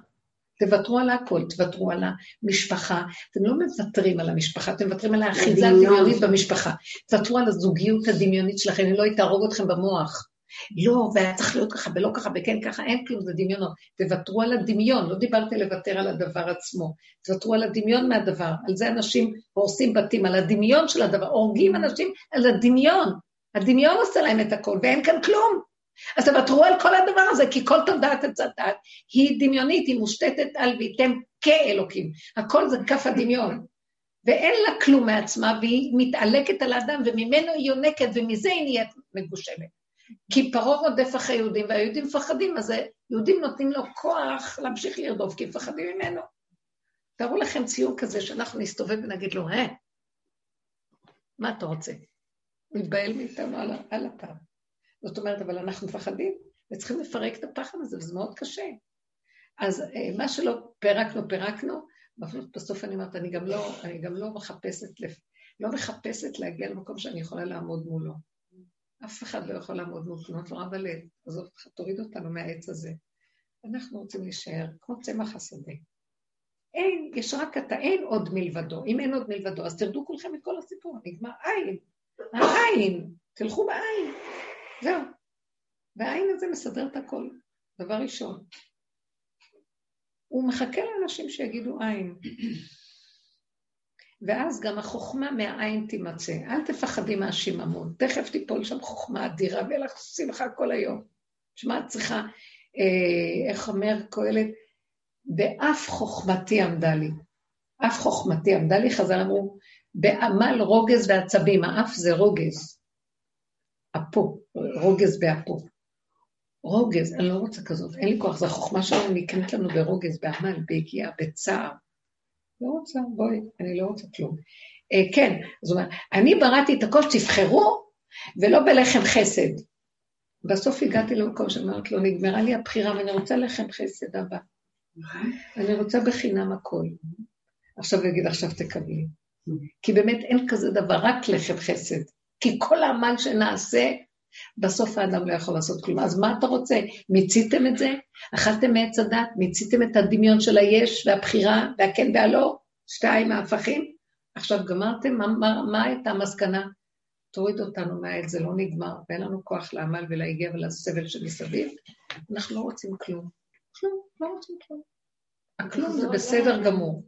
תוותרו על הכל, תוותרו על המשפחה. אתם לא מוותרים על המשפחה, אתם מוותרים על האחיזה הדמיונית במשפחה. תוותרו על הזוגיות הדמיונית שלכם, אם לא היא תהרוג אתכם במוח. לא, והיה צריך להיות ככה ולא ככה וכן ככה, אין כלום, זה דמיונות. תוותרו על הדמיון, לא דיברתי לוותר על הדבר עצמו. תוותרו על הדמיון מהדבר. על זה אנשים הורסים בתים, על הדמיון של הדבר. הורגים אנשים על הדמיון. הדמיון עושה להם את הכל, ואין כאן כלום. אז תוותרו על כל הדבר הזה, כי כל תודעת עץ הדת היא דמיונית, היא מושתתת על ויתם כאלוקים. הכל זה כף הדמיון. ואין לה כלום מעצמה, והיא מתעלקת על האדם, וממנו היא יונקת, ומזה היא נהיית מגושמת. כי פרעה רודף אחרי יהודים, והיהודים מפחדים, אז יהודים נותנים לו כוח להמשיך לרדוף, כי מפחדים ממנו. תארו לכם ציור כזה שאנחנו נסתובב ונגיד לו, אה, מה אתה רוצה? מתבהל מאיתנו על, על הפעם. זאת אומרת, אבל אנחנו מפחדים, וצריכים לפרק את הפחד הזה, וזה מאוד קשה. אז אה, מה שלא פירקנו, פירקנו, בסוף אני אומרת, אני גם לא, אני גם לא מחפשת, לא מחפשת להגיע למקום שאני יכולה לעמוד מולו. אף אחד לא יכול לעמוד מול תלונות נורא בלב. עזוב, תוריד אותנו מהעץ הזה. אנחנו רוצים להישאר כמו צמח השדה. אין, יש רק אתה, אין עוד מלבדו. אם אין עוד מלבדו, אז תרדו כולכם מכל הסיפור, נגמר עין. העין, תלכו בעין. זהו. והעין הזה מסדר את הכל, דבר ראשון. הוא מחכה לאנשים שיגידו עין. ואז גם החוכמה מהעין תימצא. אל תפחדי מהשיממון, תכף תיפול שם חוכמה אדירה ויהיה לך שמחה כל היום. שמע, את צריכה, אה, איך אומר קהלת? באף חוכמתי עמדה לי. אף חוכמתי עמדה לי, חז"ל אמרו, בעמל רוגז ועצבים, האף זה רוגז. אפו, רוגז באפו. רוגז, אני לא רוצה כזאת, אין לי כוח, זו החוכמה שלנו נקנית לנו ברוגז, בעמל, ביגיעה, בצער. לא רוצה, בואי, אני לא רוצה כלום. אה, כן, זאת אומרת, אני בראתי את הכל שתבחרו, ולא בלחם חסד. בסוף הגעתי למקום שאמרת לו, נגמרה לי הבחירה ואני רוצה לחם חסד הבא. אני רוצה בחינם הכל. עכשיו הוא יגיד, עכשיו תקבלי. כי באמת אין כזה דבר, רק לחם חסד. כי כל העמל שנעשה, בסוף האדם לא יכול לעשות כלום. אז מה אתה רוצה? מיציתם את זה? אכלתם מעץ הדת? מיציתם את הדמיון של היש והבחירה והכן והלא? שתיים ההפכים? עכשיו גמרתם? מה, מה, מה הייתה המסקנה? תוריד אותנו מהעץ, זה לא נגמר, ואין לנו כוח לעמל ולהגיע ולסבל שמסביב. אנחנו לא רוצים כלום. כלום, לא רוצים כלום. הכלום זה בסדר גמור.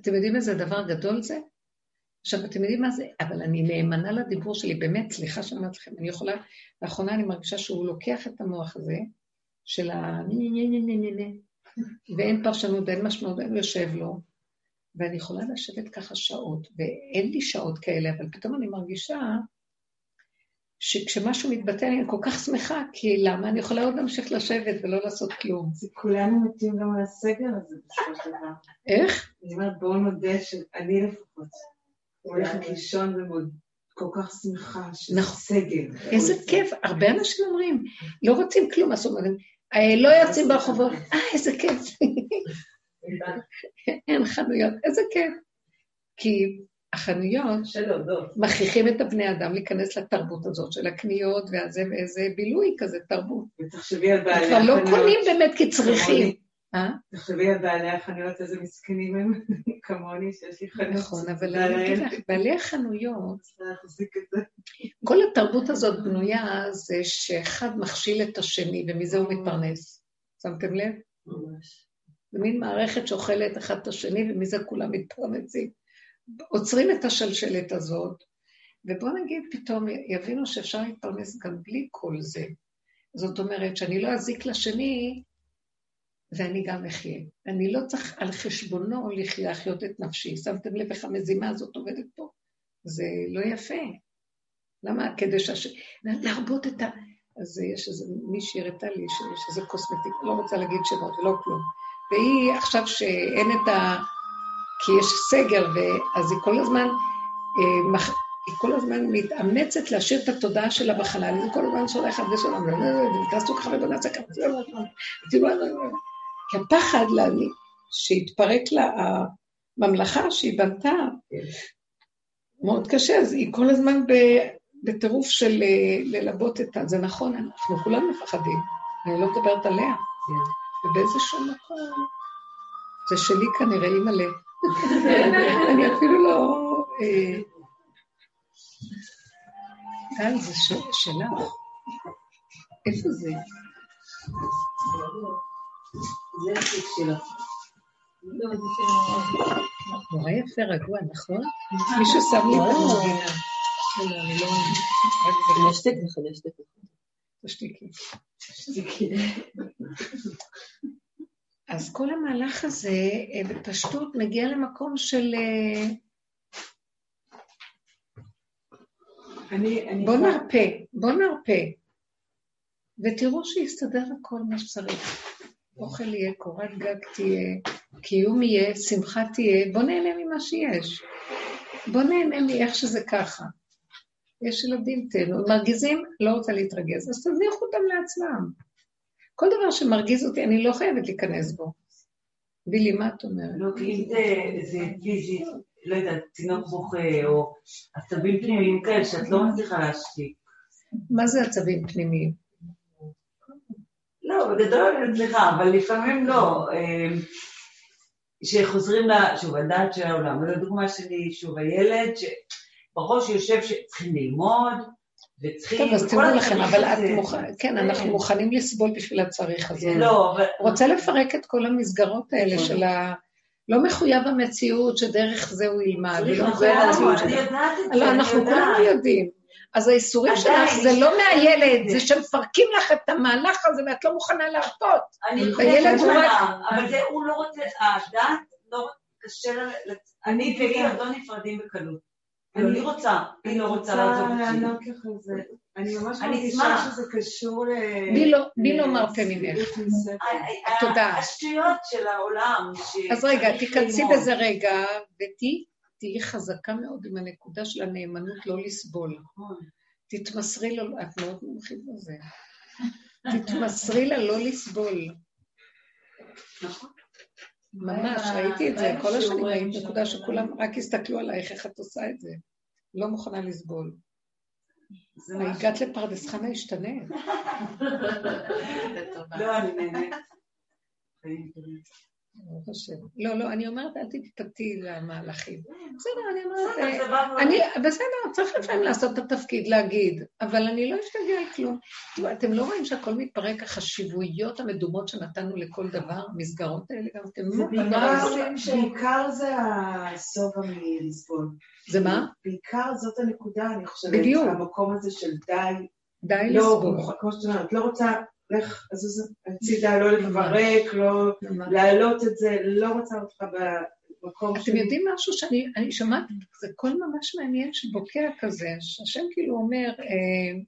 אתם יודעים איזה דבר גדול זה? עכשיו, אתם יודעים מה זה? אבל אני נאמנה לדיבור שלי, באמת, סליחה שאני אומרת לכם, אני יכולה, לאחרונה אני מרגישה שהוא לוקח את המוח הזה, של ה... ואין פרשנות ואין משמעות, אין יושב לו, ואני יכולה לשבת ככה שעות, ואין לי שעות כאלה, אבל פתאום אני מרגישה שכשמשהו מתבטא אני כל כך שמחה, כי למה? אני יכולה עוד להמשיך לשבת ולא לעשות כלום. זה כולנו מתים גם על הסגר הזה בסופו של דבר. איך? אני אומרת, בואו נודה שאני לפחות. הולכת לישון ומאוד כל כך שמחה שזה נכון. סגר. איזה כיף, הרבה אנשים אומרים, לא רוצים כלום, אז אומרים, "אה, לא יוצאים ברחובות, אה, איזה כיף. אין חנויות, איזה כיף. כי החנויות מכריחים את הבני אדם להיכנס לתרבות הזאת של הקניות והזה, ואיזה בילוי כזה, תרבות. ותחשבי על הם בעלי כבר לא החנויות. קונים באמת כי צריכים. אה? תחשבי על בעלי החנויות, איזה מסכנים הם, כמוני, שיש לי חנות. נכון, אבל אני אגיד לך, בעלי החנויות. כל התרבות הזאת בנויה זה שאחד מכשיל את השני, ומזה הוא מתפרנס. שמתם לב? ממש. זה מין מערכת שאוכלת אחד את השני, ומזה כולם מתפרנסים. עוצרים את השלשלת הזאת, ובוא נגיד פתאום יבינו שאפשר להתפרנס גם בלי כל זה. זאת אומרת שאני לא אזיק לשני, ואני גם אחיה. אני לא צריך על חשבונו להחיות את נפשי. שמתם לב איך המזימה הזאת עובדת פה? זה לא יפה. למה? כדי שהש... להרבות את ה... אז יש איזה, מישהי הראתה לי שיש איזה קוסמטיק, לא רוצה להגיד שמות ולא כלום. והיא עכשיו שאין את ה... כי יש סגר, ואז היא כל הזמן, אה. היא כל הזמן מתאמצת להשאיר את התודעה שלה בחלל, היא כל הזמן שולחת ושלום, ותעשו ככה ובוא נעשה ככה, כי הפחד להביא, שהתפרק לה הממלכה שהיא בנתה, מאוד קשה, אז היא כל הזמן בטירוף של אה, ללבות את ה... זה נכון, אנחנו כולם מפחדים, אני לא מדברת עליה. ובאיזשהו מקום, זה שלי כנראה, אימא'לה. אני אפילו לא... אה, טל, זה שלך. איפה זה? זה התיק שלו. נורא יפה, רגוע, נכון? מישהו שם לי את המדינה. לא, אני לא... וחדשתק. תשתיקי. אז כל המהלך הזה אה, בפשטות מגיע למקום של... אה, אני, אני... בוא נרפה, בוא נרפה, ותראו שיסתדר הכל מה שצריך. אוכל יהיה, קורת גג תהיה, קיום יהיה, שמחה תהיה, בוא נהנה ממה שיש. בוא נהנה מאיך שזה ככה. יש ילדים, תהנו, מרגיזים, לא רוצה להתרגז, אז תזניחו אותם לעצמם. כל דבר שמרגיז אותי, אני לא חייבת להיכנס בו. בילי, מה את אומרת? לא, כי אם זה- פיזי, לא יודעת, תינוק בוכה, או עצבים פנימיים כאלה שאת לא מצליחה להשתיק. מה זה עצבים פנימיים? לא, בגדול אני מצליחה, אבל לפעמים לא. אה, שחוזרים ל... שוב, הדעת של העולם. לדוגמה שלי, שוב, הילד שבראש יושב שצריכים ללמוד, וצריכים... טוב, אז תראו לכם, אבל את מוכנה, כן, זה- אנחנו מוכנים לסבול בשביל הצריך הזה. לא, אבל... רוצה לפרק את כל המסגרות האלה של ה... לא מחויב המציאות שדרך זה הוא ילמד, ולא זה המציאות אני שלו. יודעת את זה, לא, אני אנחנו כולנו. יודעים. אז האיסורים שלך זה לא מהילד, זה. שמפרקים לך את המהלך הזה ואת לא מוכנה להרפות. אני חושבת שמה, אבל זה, הוא לא רוצה, הדת, לא, קשה לה, אני עוד לא נפרדים בקלות. אני- אני רוצה, היא לא רוצה לעזוב אותי. לענות לך על זה. אני ממש אני מרגישה. שזה קשור ל... מי לא- לא מרפה ממך? לשביעות נוספת. ה- ה- תודה. השטויות של העולם. אז רגע, תיכנסי. בזה רגע, ותהיי תהיי חזקה מאוד עם הנקודה של הנאמנות לא לסבול. נכון. תתמסרי לו, את מאוד מומחית בזה. תתמסרי לה לא לסבול. נכון. ממש, ראיתי את זה, כל השנים ראיתי. נקודה שכולם רק הסתכלו עלייך, איך את עושה את זה. לא מוכנה לסבול. הגעת לפרדס חנה, השתנה. לא, אני נהנית. ברוך השם. לא, לא, אני אומרת, אל תתפתי למהלכים. בסדר, אני אומרת, אה. אני, בסדר, צריך לפעמים לעשות את התפקיד, להגיד, אבל אני לא אשתגע על כלום. תראו, אתם לא רואים שהכל מתפרק, החשיבויות המדומות שנתנו לכל דבר, המסגרות האלה גם אתם... זה לא בעיקר- זה הסובה מלסבול. זה מה? בעיקר זאת הנקודה, אני חושבת. בדיוק. המקום הזה של די, די לא, לסבול. כמו שאת אומרת, לא רוצה, לך, עזוז הצידה, לא לפרק, לא. להעלות את זה, לא רוצה אותך במקום אתם יודעים משהו שאני אני שומעת, זה קול ממש מעניין שבוקע כזה, שהשם כאילו אומר, אה,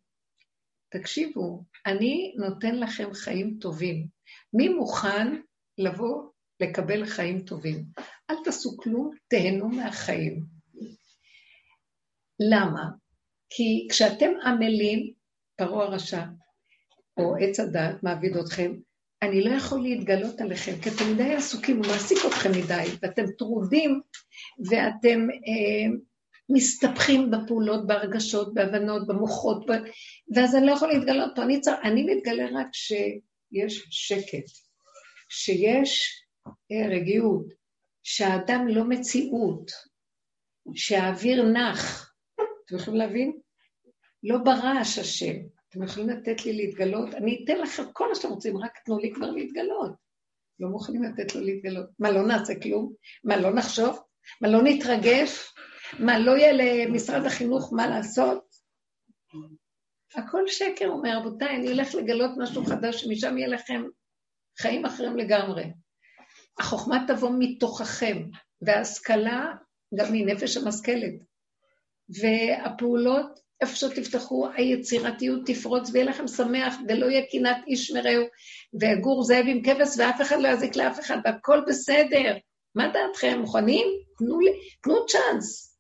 תקשיבו, אני נותן לכם חיים טובים. מי מוכן לבוא לקבל חיים טובים? אל תעשו כלום, תהנו מהחיים. למה? כי כשאתם עמלים, פרעה הרשע, או עץ הדת מעביד אתכם, אני לא יכול להתגלות עליכם, כי אתם מדי עסוקים, הוא מעסיק אתכם מדי, ואתם טרודים, ואתם אה, מסתבכים בפעולות, בהרגשות, בהבנות, במוחות, ב... ואז אני לא יכול להתגלות פה. אני, צר... אני מתגלה רק כשיש שקט. שיש אה, רגיעות, שהאדם לא מציאות, שהאוויר נח. אתם יכולים להבין? לא ברעש השם. אתם יכולים לתת לי להתגלות? אני אתן לכם כל מה שאתם רוצים, רק תנו לי כבר להתגלות. לא מוכנים לתת לו להתגלות. מה, לא נעשה כלום? מה, לא נחשוב? מה, לא נתרגש? מה, לא יהיה למשרד החינוך מה לעשות? הכל שקר, אומר, רבותיי, אני הולך לגלות משהו חדש, שמשם יהיה לכם חיים אחרים לגמרי. החוכמה תבוא מתוככם, וההשכלה גם מנפש המשכלת. והפעולות, איפה שתפתחו, היצירתיות תפרוץ ויהיה לכם שמח, ולא יהיה קנאת איש מרעהו, ויגור זאב עם כבש, ואף אחד לא יזיק לאף אחד, והכל בסדר. מה דעתכם, מוכנים? תנו לי, תנו צ'אנס.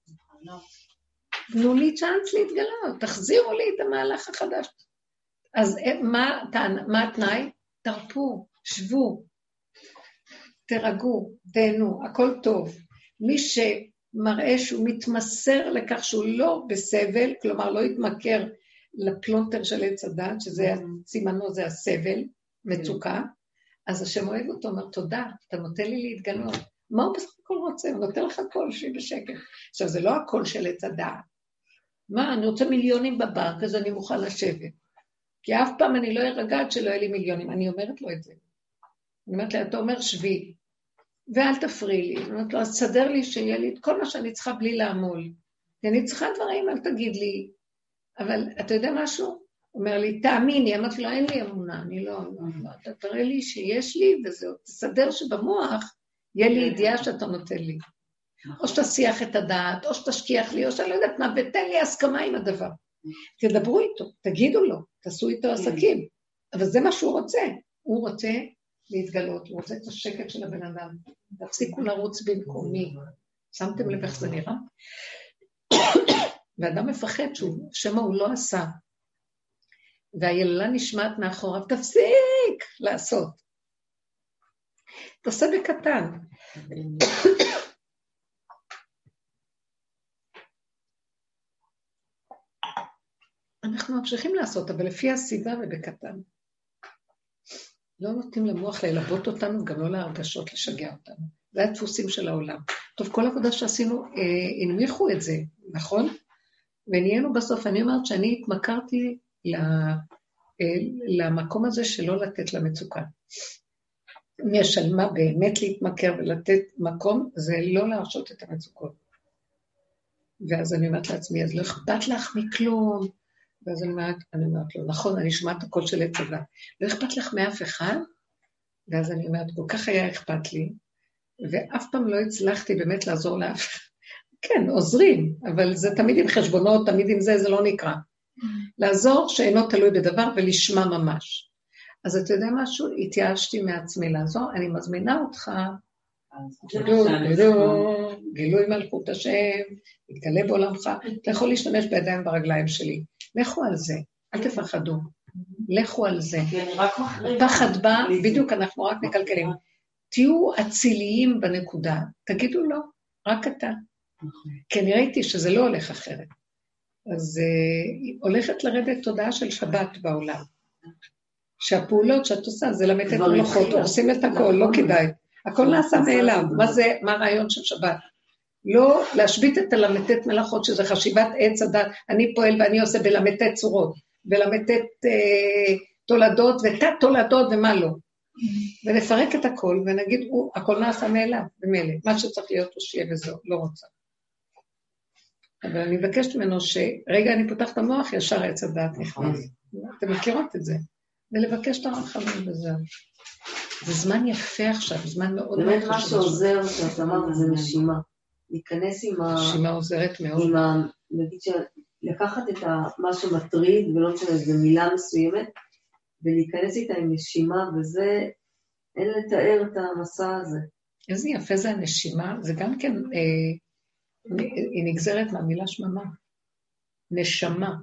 תנו לי צ'אנס להתגלות, תחזירו לי את המהלך החדש. אז אה, מה, מה התנאי? תרפו, שבו, תירגעו, תהנו, הכל טוב. מי שמראה שהוא מתמסר לכך שהוא לא בסבל, כלומר לא יתמכר לפלונטר של עץ הדת, שזה סימנו זה הסבל, מצוקה, אז השם אוהב אותו, אומר תודה, אתה נותן לי להתגלות. מה הוא בסך הכל רוצה? הוא נותן לך קול שהיא בשקט. עכשיו, זה לא הקול של עץ הדעת. מה, אני רוצה מיליונים בבנק, אז אני מוכן לשבת. כי אף פעם אני לא ארגע עד שלא יהיה לי מיליונים. אני אומרת לו את זה. אני אומרת לה, אתה אומר שבי, ואל תפריעי לי. אני אומרת לו, אז תסדר לי שיהיה לי את כל מה שאני צריכה בלי לעמול. כי אני צריכה דברים, אל תגיד לי. אבל אתה יודע משהו? הוא אומר לי, תאמיני. אמרתי לו, אין לי אמונה, אני לא... לא אתה תראה לי שיש לי, וזהו. תסדר שבמוח יהיה לי ידיעה שאתה נותן לי. או שתסיח את הדעת, או שתשכיח לי, או שאני לא יודעת מה, ותן לי הסכמה עם הדבר. תדברו איתו, תגידו לו, תעשו איתו עסקים. אבל זה מה שהוא רוצה. הוא רוצה להתגלות, הוא רוצה את השקט של הבן אדם. תפסיקו לרוץ במקומי. שמתם לב איך זה נראה? ואדם מפחד שהוא, שמא הוא לא עשה. והיללה נשמעת מאחוריו, תפסיק לעשות. תעשה בקטן. אנחנו ממשיכים לעשות, אבל לפי הסיבה ובקטן. לא נותנים למוח ללבות אותנו, גם לא להרגשות לשגע אותנו. זה הדפוסים של העולם. טוב, כל עבודה שעשינו, אה, הנמיכו את זה, נכון? ונהיינו בסוף, אני אומרת שאני התמכרתי ל, אה, למקום הזה שלא לתת למצוקה. אם יש על מה באמת להתמכר ולתת מקום, זה לא להרשות את המצוקות. ואז אני אומרת לעצמי, אז לא אכפת לך מכלום, ואז אני אומרת, אני אומרת לו, נכון, אני שומעת את הקול של עץ הדת. לא אכפת לך מאף אחד? ואז אני אומרת, כל כך היה אכפת לי, ואף פעם לא הצלחתי באמת לעזור לאף אחד. כן, עוזרים, אבל זה תמיד עם חשבונות, תמיד עם זה, זה לא נקרא. לעזור שאינו תלוי בדבר ולשמה ממש. אז אתה יודע משהו? התייאשתי מעצמי לעזור, אני מזמינה אותך, גילוי מלכות השם, יתגלה בעולמך, אתה יכול להשתמש בידיים וברגליים שלי. לכו על זה, אל תפחדו. לכו על זה. פחד בא, בדיוק, אנחנו רק מקלקלים. תהיו אציליים בנקודה, תגידו לא, רק אתה. כי אני ראיתי שזה לא הולך אחרת. אז uh, הולכת לרדת תודעה של שבת בעולם. שהפעולות שאת עושה זה למתת מלאכות, הורסים את הכל, לא כדאי. הכל נעשה מאליו. מה זה, מה הרעיון של שבת? לא להשבית את הל"ט מלאכות, שזה חשיבת עץ הדת, אני פועל ואני עושה בל"ט צורות, בל"ט אה, תולדות ותת תולדות ומה לא. ונפרק את הכל ונגיד, הוא, הכל נעשה מאליו, במילא, מה שצריך להיות הוא שיהיה וזהו, לא רוצה. אבל אני מבקשת ממנו שרגע אני פותח את המוח, ישר עץ הדת נכנס. אתם מכירות את זה. ולבקש את הרחמים וזהו. זה זמן יפה עכשיו, זמן מאוד מאוד חשוב. באמת מה שעוזר, שאת אמרת, זה נשימה. להיכנס עם ה... נשימה עוזרת מאוד. עם ה... נגיד לקחת את ה... מה שמטריד, ולא משנה, זו מילה מסוימת, ולהיכנס איתה עם נשימה, וזה, אין לתאר את המסע הזה. איזה יפה זה הנשימה, זה גם כן, אה, היא נגזרת מהמילה שממה. נשמה,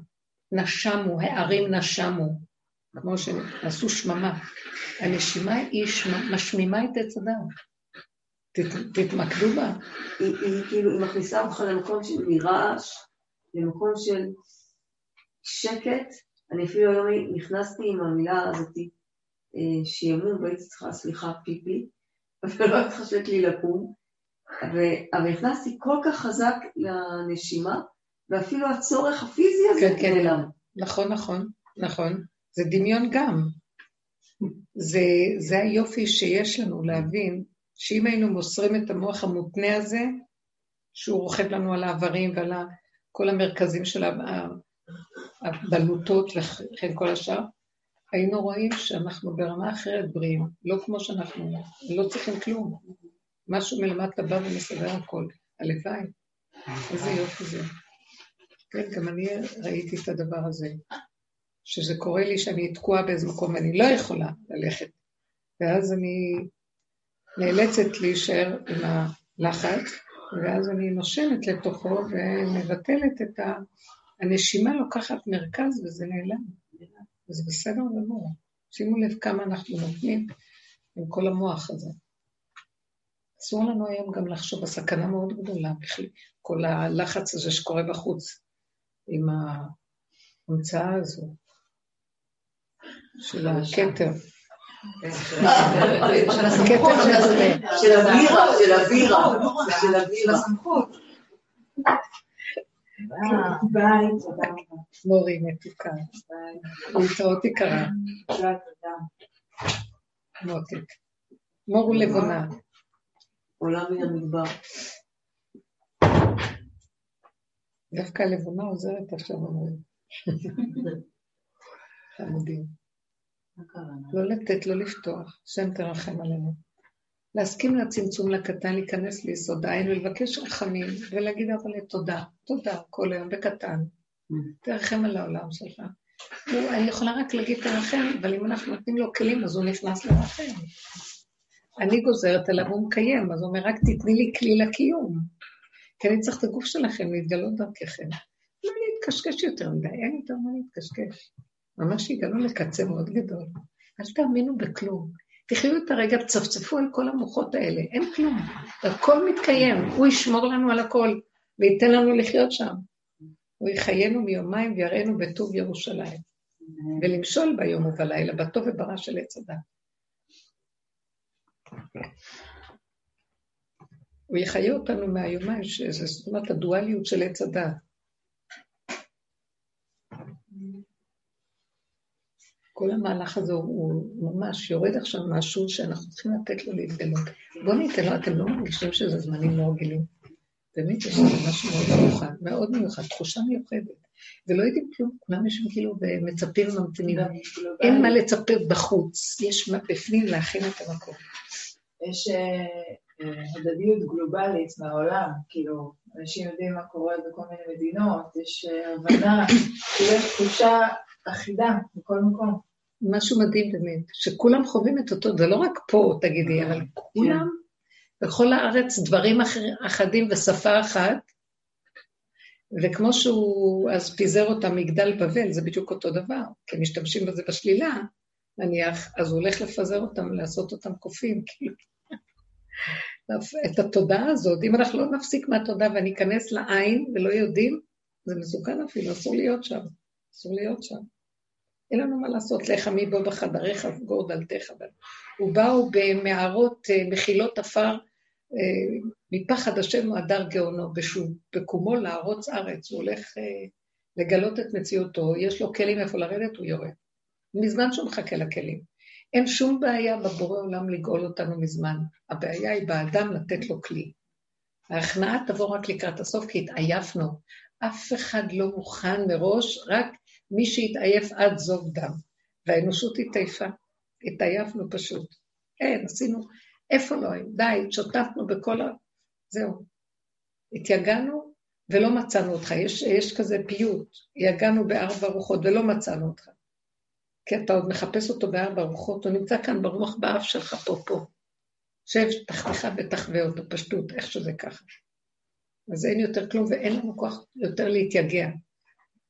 נשמו, הערים נשמו, כמו שעשו שממה. הנשימה היא משמימה את עץ אדם. תתמקדו בה. היא, היא כאילו, היא מכניסה אותך למקום של מרעש, למקום של שקט. אני אפילו היום נכנסתי עם המילה הזאת, אה, שימום והייתי צריכה, סליחה, פיפי, ולא התחשק לי לקום, אבל נכנסתי כל כך חזק לנשימה, ואפילו הצורך הפיזי הזה כן, כן. נעלם. נכון, נכון, נכון. זה דמיון גם. זה, זה היופי שיש לנו להבין, שאם היינו מוסרים את המוח המותנה הזה, שהוא רוכב לנו על העברים ועל כל המרכזים של הבלוטות וכן כל השאר, היינו רואים שאנחנו ברמה אחרת בריאים, לא כמו שאנחנו, לא צריכים כלום. משהו מלמטה בא ומסדר הכל. הלוואי. איזה יופי זה. כן, גם אני ראיתי את הדבר הזה, שזה קורה לי שאני תקועה באיזה מקום ואני לא יכולה ללכת. ואז אני נאלצת להישאר עם הלחץ, ואז אני נושמת לתוכו ומבטלת את ה... הנשימה לוקחת מרכז וזה נעלם. וזה בסדר גמור. שימו לב כמה אנחנו נותנים עם כל המוח הזה. אסור לנו היום גם לחשוב, הסכנה מאוד גדולה, בכלל, כל הלחץ הזה שקורה בחוץ, עם ההמצאה הזו של הכתר. הכתר הזה. של הבירה, של הבירה, של של הבירה. הסמכות. ביי. מורי מתוקה, ביי, להתראות יקרה, תודה. מותק. מור לבונה, עולה מן המדבר. דווקא הלבונה עוזרת עכשיו, אומרים. חמודים. לא לתת, לא לפתוח, השם תרחם עלינו. להסכים לצמצום לקטן, להיכנס ליסוד העין ולבקש רחמים, ולהגיד אבל תודה, תודה, כל היום בקטן. תרחם על העולם שלך. אני יכולה רק להגיד תרחם, אבל אם אנחנו נותנים לו כלים, אז הוא נכנס לרחם. אני גוזרת עליו, הוא מקיים, אז הוא אומר, רק תתני לי כלי לקיום. כי אני צריך את הגוף שלכם להתגלות דרככם. לא להתקשקש יותר מדי, אין יותר מה להתקשקש. ממש הגענו לקצה מאוד גדול. אל תאמינו בכלום. תחיו את הרגע, צפצפו על כל המוחות האלה, אין כלום. הכל מתקיים, הוא ישמור לנו על הכל, וייתן לנו לחיות שם. הוא יחיינו מיומיים ויראינו בטוב ירושלים. ולמשול ביום ובלילה, בטוב וברע של עץ הדת. הוא יחיה אותנו מהיומיים, שזה זאת אומרת הדואליות של עץ הדת. כל המהלך הזה הוא ממש יורד עכשיו משהו שאנחנו צריכים לתת לו להתגלות. בואו ניתן לו, אתם לא מרגישים שזה זמנים לא רגילים. באמת יש לנו משהו מאוד מיוחד, מאוד מיוחד, תחושה מיוחדת. ולא יודעים כלום, כולם יושבים כאילו ומצפים וממתינים. אין מה לצפות בחוץ, יש מה בפנים להכין את המקום. יש אה, אה, הדדיות גלובלית מהעולם, כאילו, אנשים יודעים מה קורה בכל מיני מדינות, יש אה, הבנה, כאילו יש תחושה אחידה בכל מקום. משהו מדהים באמת, שכולם חווים את אותו, זה לא רק פה, תגידי, אבל כולם, בכל הארץ דברים אחדים ושפה אחת, וכמו שהוא אז פיזר אותם מגדל בבל, זה בדיוק אותו דבר, כי משתמשים בזה בשלילה, נניח, אז הוא הולך לפזר אותם, לעשות אותם קופים, כאילו. את התודעה הזאת, אם אנחנו לא נפסיק מהתודעה וניכנס לעין ולא יודעים, זה מסוכן אפילו, אסור להיות שם, אסור להיות שם. אין לנו מה לעשות, לך מי בוא בחדריך וגור דלתך. ובאו במערות אה, מחילות עפר, אה, מפחד השם הוא הדר גאונו, בקומו לערוץ ארץ, הוא הולך אה, לגלות את מציאותו, יש לו כלים איפה לרדת, הוא יורד. מזמן שהוא מחכה לכלים. אין שום בעיה בבורא עולם לגאול אותנו מזמן, הבעיה היא באדם לתת לו כלי. ההכנעה תבוא רק לקראת הסוף, כי התעייפנו. אף אחד לא מוכן מראש, רק מי שהתעייף עד זוב דם. והאנושות התעייפה, התעייפנו פשוט. אין, עשינו, איפה לא היינו? די, שוטטנו בכל ה... זהו. התייגענו ולא מצאנו אותך. יש, יש כזה פיוט, יגענו בארבע רוחות ולא מצאנו אותך. כי אתה עוד מחפש אותו בארבע רוחות, הוא נמצא כאן ברוח באף שלך פה פה. שב תחתיך ותחווה אותו, פשטות, איך שזה ככה. אז אין יותר כלום ואין לנו כוח יותר להתייגע.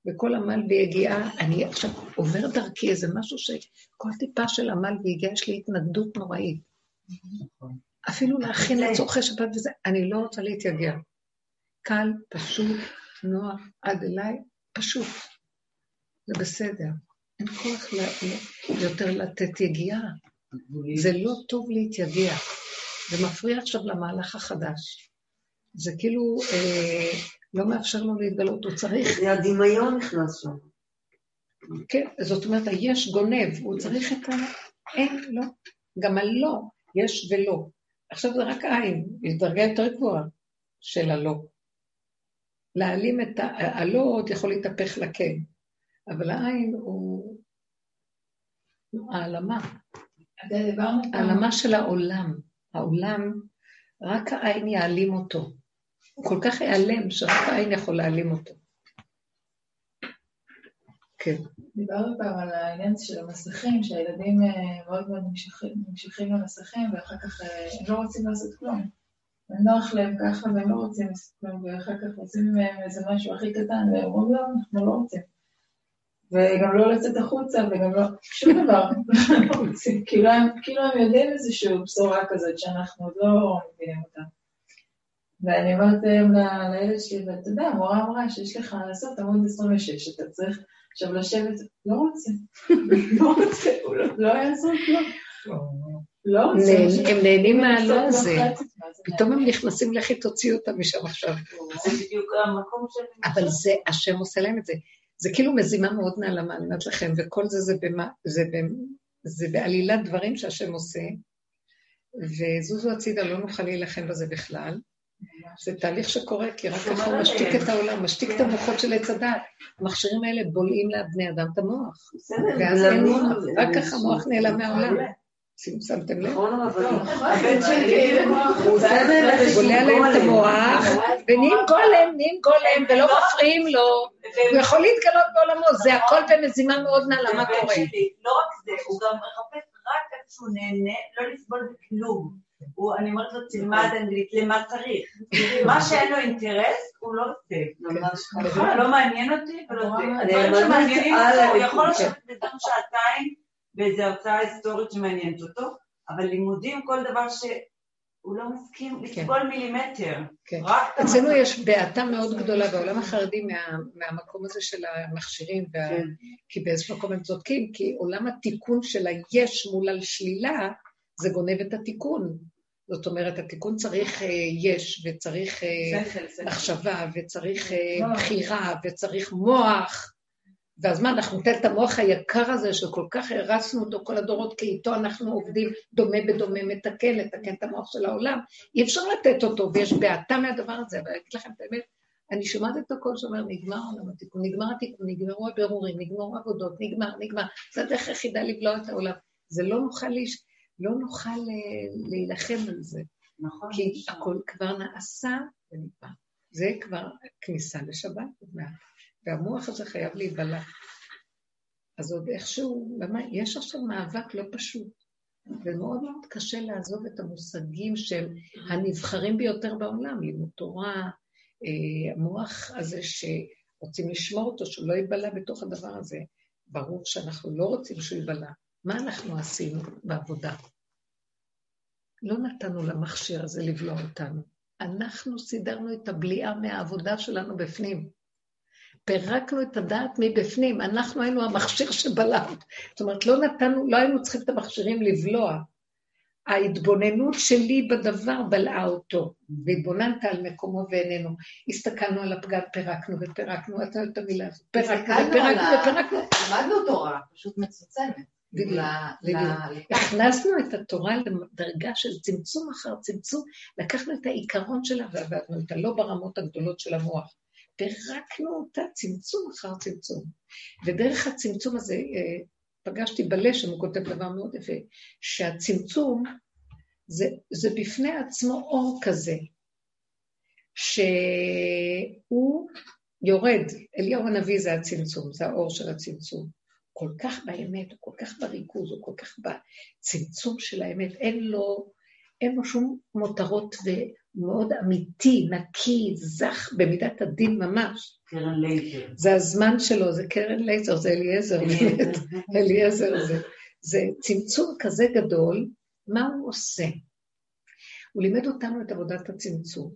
וכל עמל ויגיעה, אני עכשיו עובר דרכי איזה משהו שכל טיפה של עמל ויגיעה יש לי התנגדות נוראית. אפילו להכין לצורכי שבת וזה, אני לא רוצה להתייגע. קל, פשוט, נוח, עד אליי, פשוט. זה בסדר. אין כוח ל- ל- יותר לתת יגיעה. זה לא טוב להתייגע. זה מפריע עכשיו למהלך החדש. זה כאילו אה, לא מאפשר לו להתגלות, הוא צריך... זה הדמיון נכנס שם. כן, זאת אומרת, היש גונב, הוא צריך את ה... אין, לא. גם הלא, יש ולא. עכשיו זה רק עין, יש דרגה יותר גבוהה של הלא. להעלים את ה... הלא עוד יכול להתהפך לכן, אבל העין הוא העלמה. העלמה של העולם. העולם, רק העין יעלים אותו. הוא כל כך ייעלם, שרק העין יכול להעלים אותו. כן. דיברנו פעם על העניין של המסכים, שהילדים אה, מאוד מאוד נמשכים- למסכים, ואחר כך אה, הם לא רוצים לעשות כלום. ונוח להם ככה, והם לא רוצים לעשות כלום, ואחר כך עושים מהם איזה משהו הכי קטן, והם אומרים, לא, אנחנו לא רוצים. וגם לא לצאת החוצה, וגם לא, שום דבר. כאילו הם, כאילו הם יודעים איזושהי בשורה כזאת שאנחנו עוד לא מבינים אותה. ואני אומרת להם ל- לילד שלי, ואתה יודע, המורה אמרה שיש לך לעשות עמוד 26, אתה צריך עכשיו לשבת, לא רוצה, לא רוצה, לא- יעזור כלום. לא רוצה. הם נהנים מהלא לא הזה. לוחצת, מה זה פתאום הם נכנסים, לכי תוציאו אותם משם עכשיו. זה בדיוק המקום שאני... אבל זה, השם עושה להם את זה. זה כאילו מזימה מאוד נעלמה, אני אומרת לכם, וכל זה זה בעלילת דברים שהשם עושה, וזוזו הצידה, לא נוכל להילחם בזה בכלל. זה תהליך שקורה, כי רק ככה הוא משתיק את העולם, משתיק את המוחות של עץ הדת. המכשירים האלה בולעים לבני אדם את המוח, ואז אין מוח, זה- רק זה- ככה המוח נעלם מהעולם. שים- שמתם לב? נכון, אבל... הבן שלי, הוא עושה באמת בולע להם את המוח, ונהיים גולם, נהיים גולם, ולא מפריעים לו. הוא יכול להתגלות בעולמו, זה הכל במזימה מאוד נעלה, מה קורה? לא רק זה, הוא גם מחפש רק איך שהוא נהנה, לא לסבול בכלום. הוא- אני אומרת לו, תלמד אנגלית, למה צריך? מה שאין לו אינטרס, הוא לא עושה. ממש נכון, ככה. לא מעניין אותי, ולא זה. הדברים ממש שמעניינים על אותו, הוא יכול כן. לשבת לדבר שעתיים באיזו הרצאה היסטורית שמעניינת אותו, אבל לימודים, כל דבר שהוא לא מסכים לסבול מילימטר. כן. רק את אצלנו. יש בעתה מאוד גדולה בעולם החרדי מה, מהמקום הזה של המכשירים, וה... כן. כי באיזשהו מקום הם צודקים, כי עולם התיקון של היש מול השלילה, זה גונב את התיקון. זאת אומרת, התיקון צריך אה, יש, וצריך אה. מחשבה, וצריך אה. בחירה, וצריך מוח. ואז מה, אנחנו ניתן את המוח היקר הזה, שכל כך הרסנו אותו כל הדורות, כי איתו אנחנו עובדים דומה בדומה, מתקן, לתקן את המוח של העולם. אי אפשר לתת אותו, ויש בעתה מהדבר הזה, אבל אני אגיד לכם את האמת, אני שומעת את הקול שאומר, נגמר עולם התיקון, נגמר התיקון, נגמרו הבירורים, נגמרו העבודות, נגמר, נגמר. זה הדרך היחידה לבלוע את העולם. זה לא נוכל, להש... לא נוכל אה, להילחם על זה, נכון. כי הכל כבר נעשה ונגמר. זה כבר כניסה לשבת והמוח הזה חייב להיבלע. אז עוד איכשהו, למה, יש עכשיו מאבק לא פשוט, ומאוד מאוד קשה לעזוב את המושגים של הנבחרים ביותר בעולם, לימוד תורה, אה, המוח הזה שרוצים לשמור אותו, שהוא לא ייבלע בתוך הדבר הזה. ברור שאנחנו לא רוצים שהוא ייבלע. מה אנחנו עשינו בעבודה? לא נתנו למכשיר הזה לבלוע אותנו. אנחנו סידרנו את הבליעה מהעבודה שלנו בפנים. פירקנו את הדעת מבפנים, אנחנו היינו המכשיר שבלע. זאת אומרת, לא נתנו, לא היינו צריכים את המכשירים לבלוע. ההתבוננות שלי בדבר בלעה אותו, והתבוננת על מקומו ואיננו. הסתכלנו על הפגם, פירקנו ופירקנו, אתה יודע את המילה הזאת, פירקנו ופירקנו ופירקנו. למדנו תורה, פשוט מצומצמת. הכנסנו את התורה לדרגה של צמצום אחר צמצום, לקחנו את העיקרון שלה ועבדנו אותה, לא ברמות הגדולות של המוח. פירקנו אותה צמצום אחר צמצום. ודרך הצמצום הזה, אה, פגשתי בלשם, הוא כותב דבר מאוד יפה, שהצמצום זה, זה בפני עצמו אור כזה, שהוא יורד, אליהו הנביא זה הצמצום, זה האור של הצמצום. כל כך באמת, הוא כל כך בריכוז, הוא כל כך בצמצום של האמת, אין לו, אין לו שום מותרות ומאוד אמיתי, נקי, זך, במידת הדין ממש. קרן לייזר. זה הזמן שלו, זה קרן לייזר, זה אליעזר, באמת, אליעזר זה. זה צמצום כזה גדול, מה הוא עושה? הוא לימד אותנו את עבודת הצמצום.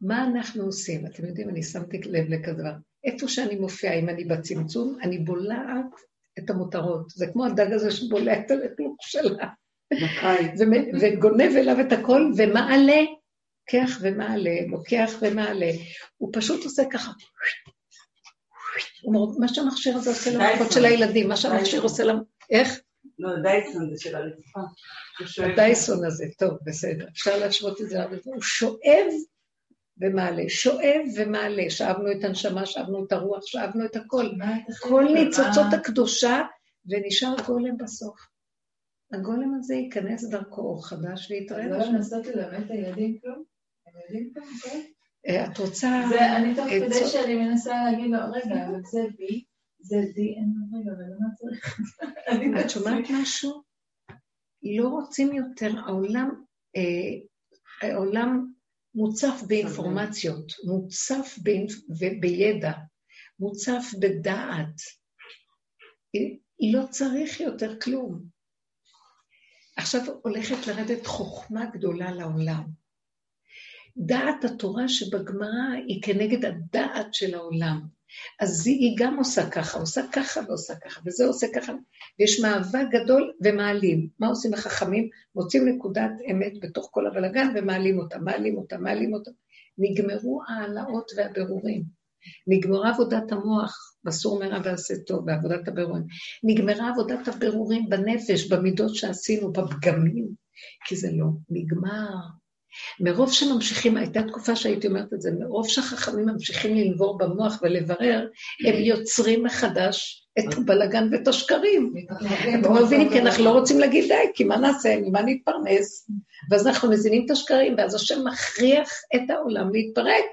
מה אנחנו עושים? אתם יודעים, אני שמתי לב לכזה דבר. איפה שאני מופיעה, אם אני בצמצום, אני בולעת את המותרות. זה כמו הדג הזה שבולע את הלכלוך שלה. וגונב אליו את הכל, ומעלה, לוקח ומעלה, לוקח ומעלה. הוא פשוט עושה ככה. מה שהמכשיר הזה עושה למערכות של הילדים, מה שהמכשיר עושה למ... איך? לא, דייסון זה של הרצפה. הדייסון הזה, טוב, בסדר, אפשר להשוות את זה, אבל הוא שואב ומעלה, שואב ומעלה, שאבנו את הנשמה, שאבנו את הרוח, שאבנו את הכל. כל ניצוצות הקדושה, ונשאר גולם בסוף. הגולם הזה ייכנס דרכו אור חדש ויתראה לא. לנסות ללמד את הילדים כלום? הם יודעים כלום? כן? אה, את רוצה... זה אני תוך כדי שאני מנסה להגיד לו, רגע, אבל זה בי, זה די, אין רגע, אבל למה צריך? את שומעת משהו? לא רוצים יותר, העולם, אה, העולם מוצף באינפורמציות, מוצף באינפ... בידע, מוצף בדעת. לא צריך יותר כלום. עכשיו הולכת לרדת חוכמה גדולה לעולם. דעת התורה שבגמרא היא כנגד הדעת של העולם. אז היא גם עושה ככה, עושה ככה ועושה ככה, וזה עושה ככה, ויש מאבק גדול ומעלים. מה עושים החכמים? מוצאים נקודת אמת בתוך כל הבלגן ומעלים אותה, מעלים אותה, מעלים אותה. נגמרו ההעלאות והבירורים. נגמרה עבודת המוח, בסור מרע ועשה טוב, בעבודת הבירורים. נגמרה עבודת הבירורים בנפש, במידות שעשינו, בפגמים, כי זה לא נגמר. מרוב שממשיכים, הייתה תקופה שהייתי אומרת את זה, מרוב שהחכמים ממשיכים לנבור במוח ולברר, הם יוצרים מחדש את הבלגן ואת השקרים. אתם מבינים, כי אנחנו לא רוצים להגיד די, כי מה נעשה, ממה נתפרנס? ואז אנחנו מזינים את השקרים, ואז השם מכריח את העולם להתפרק.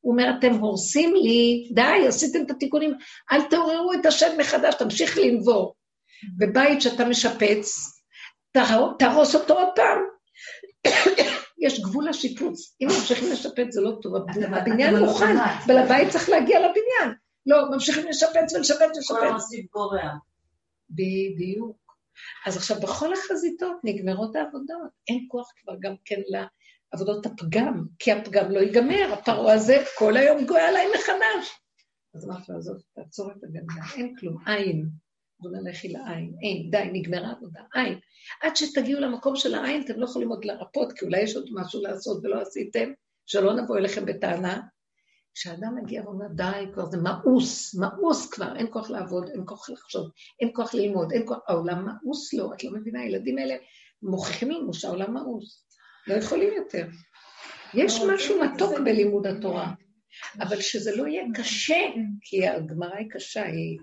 הוא אומר, אתם הורסים לי, די, עשיתם את התיקונים, אל תעוררו את השם מחדש, תמשיך לנבור. בבית שאתה משפץ, תהרוס אותו עוד פעם. יש גבול לשיפוץ. אם ממשיכים לשפץ זה לא טוב, הבניין מוכן, בעל הבית צריך להגיע לבניין. לא, ממשיכים לשפץ ולשפץ כל ולשפץ. המוסיף גורע. בדיוק. אז עכשיו, בכל החזיתות נגמרות העבודות. אין כוח כבר גם כן לעבודות הפגם, כי הפגם לא ייגמר, הפרעה הזה כל היום גואה עליי מחדש. אז אמרתי לו, עזוב, תעצור את הגלגל, אין כלום, אין. בוא נלכי לעין, אין, די, נגמרה עבודה, אין. עד שתגיעו למקום של העין, אתם לא יכולים עוד לרפות, כי אולי יש עוד משהו לעשות ולא עשיתם, שלא נבוא אליכם בטענה. כשאדם מגיע ואומר, די, כבר זה מאוס, מאוס כבר, אין כוח לעבוד, אין כוח לחשוב, אין כוח ללמוד, אין כוח, העולם מאוס לו, את לא מבינה, הילדים האלה מוכיחים לנו שהעולם מאוס, לא יכולים יותר. יש משהו מתוק בלימוד התורה, אבל שזה לא יהיה קשה, כי הגמרא היא קשה, היא,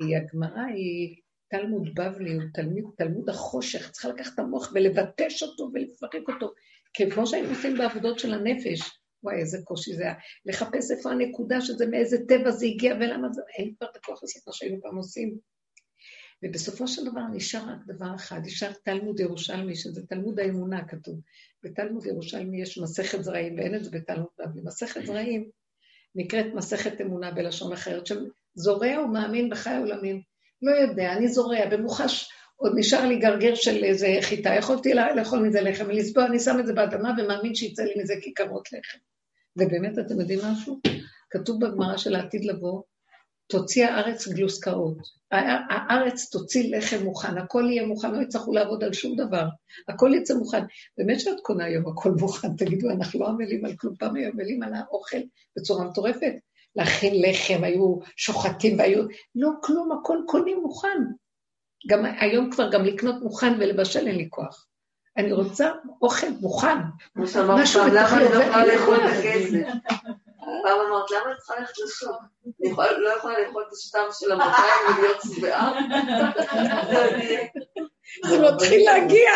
היא הגמרא היא תלמוד בבלי, הוא תלמיד, תלמוד החושך, צריכה לקחת את המוח ולבטש אותו ולפרק אותו, כמו שהיינו עושים בעבודות של הנפש. וואי, איזה קושי זה היה. לחפש איפה הנקודה שזה, מאיזה טבע זה הגיע ולמה זה, אין כבר את הכוח לעשות מה שהיינו פעם עושים. ובסופו של דבר נשאר רק דבר אחד, נשאר תלמוד ירושלמי, שזה תלמוד האמונה כתוב. בתלמוד ירושלמי יש מסכת זרעים, ואין את זה בתלמוד בבלי. מסכת זרעים נקראת מסכת אמונה בלשון אחרת, שזורע ומאמין בחיי עולמים. לא יודע, אני זורע, במוחש, עוד נשאר לי גרגר של איזה חיטה, יכולתי לאכול מזה לחם ולסבוע, אני שם את זה באדמה ומאמין שיצא לי מזה כיכרות לחם. ובאמת, אתם יודעים משהו? כתוב בגמרא של העתיד לבוא, תוציא הארץ גלוסקאות. הא- הארץ תוציא לחם מוכן, הכל יהיה מוכן, לא יצטרכו לעבוד על שום דבר. הכל יצא מוכן. באמת שאת קונה היום הכל מוכן, תגידו, אנחנו לא עמלים על כלום, פעם היו עמלים על האוכל בצורה מטורפת. להכין לחם, היו שוחטים והיו... לא, כלום, הכל קונים מוכן. גם היום כבר גם לקנות מוכן ולבשל אין לי כוח. אני רוצה אוכל מוכן. כמו שאמרת למה אני לא יכולה לאכול את. הכסף? פעם אמרת, למה אני צריכה ללכת לשוק? אני לא יכולה לאכול את השטר של המאתיים ולהיות שבעה? זה מתחיל להגיע.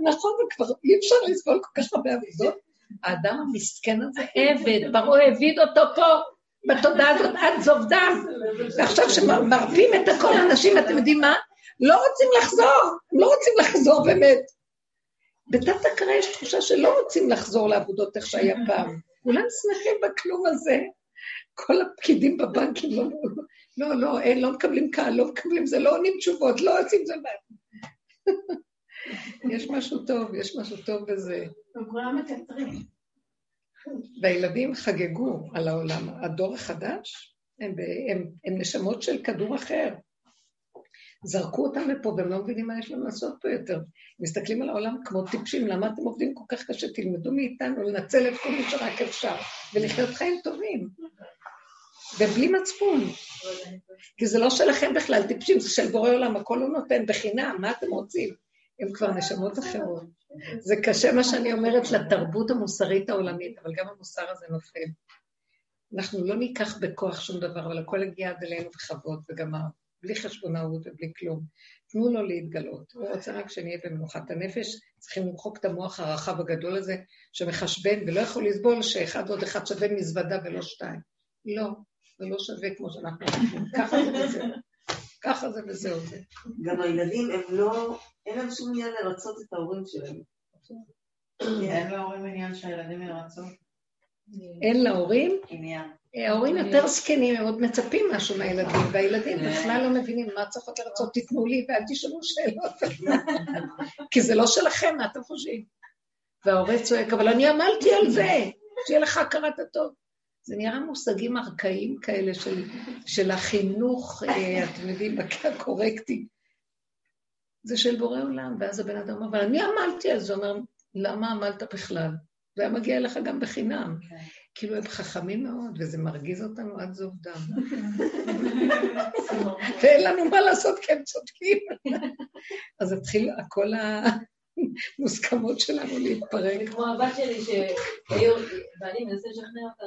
נכון, וכבר אי אפשר לסבול כל כך הרבה עבודות. האדם המסכן הזה עבד, פרעה העביד אותו פה, בתודעה הזאת עד זוב דם. ועכשיו שמרפים את הכל אנשים, אתם יודעים מה? לא רוצים לחזור, לא רוצים לחזור באמת. בתת הכרה יש תחושה שלא רוצים לחזור לעבודות איך שהיה פעם. כולם שמחים בכלום הזה. כל הפקידים בבנקים לא, לא, לא, אין, לא מקבלים קהל, לא מקבלים זה, לא עונים תשובות, לא עושים זה. יש משהו טוב, יש משהו טוב בזה. כולם מקטרים. והילדים חגגו על העולם. הדור החדש הם, הם, הם נשמות של כדור אחר. זרקו אותם לפה והם לא מבינים מה יש להם לעשות פה יותר. מסתכלים על העולם כמו טיפשים, למה אתם עובדים כל כך קשה? תלמדו מאיתנו לנצל את כל מי שרק אפשר, ולחיות חיים טובים. ובלי מצפון. כי זה לא שלכם בכלל, טיפשים, זה של בורא עולם, הכל הוא נותן בחינם, מה אתם רוצים? הם כבר נשמות אחרות. זה קשה מה שאני אומרת לתרבות המוסרית העולמית, אבל גם המוסר הזה נופל. אנחנו לא ניקח בכוח שום דבר, אבל הכל יגיע עד אלינו בכבוד וגמר, בלי חשבונאות ובלי כלום. תנו לו להתגלות. הוא רוצה רק שנהיה במנוחת הנפש, צריכים למחוק את המוח הרחב הגדול הזה, שמחשבן ולא יכול לסבול שאחד עוד אחד שווה מזוודה ולא שתיים. לא, זה לא שווה כמו שאנחנו חושבים. ככה זה וזהו. ככה זה וזהו זה. גם הילדים הם לא, אין להם שום עניין לרצות את ההורים שלהם. אין להורים עניין שהילדים ירצו? אין להורים, עניין. ההורים יותר זקנים, הם עוד מצפים משהו מהילדים, והילדים בכלל לא מבינים מה צריך עוד לרצות, תיתנו לי ואל תשאלו שאלות. כי זה לא שלכם, מה אתם חושבים? וההורה צועק, אבל אני עמלתי על זה, שיהיה לך הכרת הטוב. זה נראה מושגים ארכאיים כאלה של, של החינוך, אה, אתם יודעים, הקורקטי. זה של בורא עולם, ואז הבן אדם אומר, אבל אני עמלתי על זה, אומר, למה עמלת בכלל? זה היה מגיע לך גם בחינם. כאילו הם חכמים מאוד, וזה מרגיז אותנו עד זוב דם. ואין לנו מה לעשות כי הם צודקים. אז התחיל כל המוסכמות שלנו להתפרק. זה כמו הבת שלי, ואני מנסה לשכנע אותה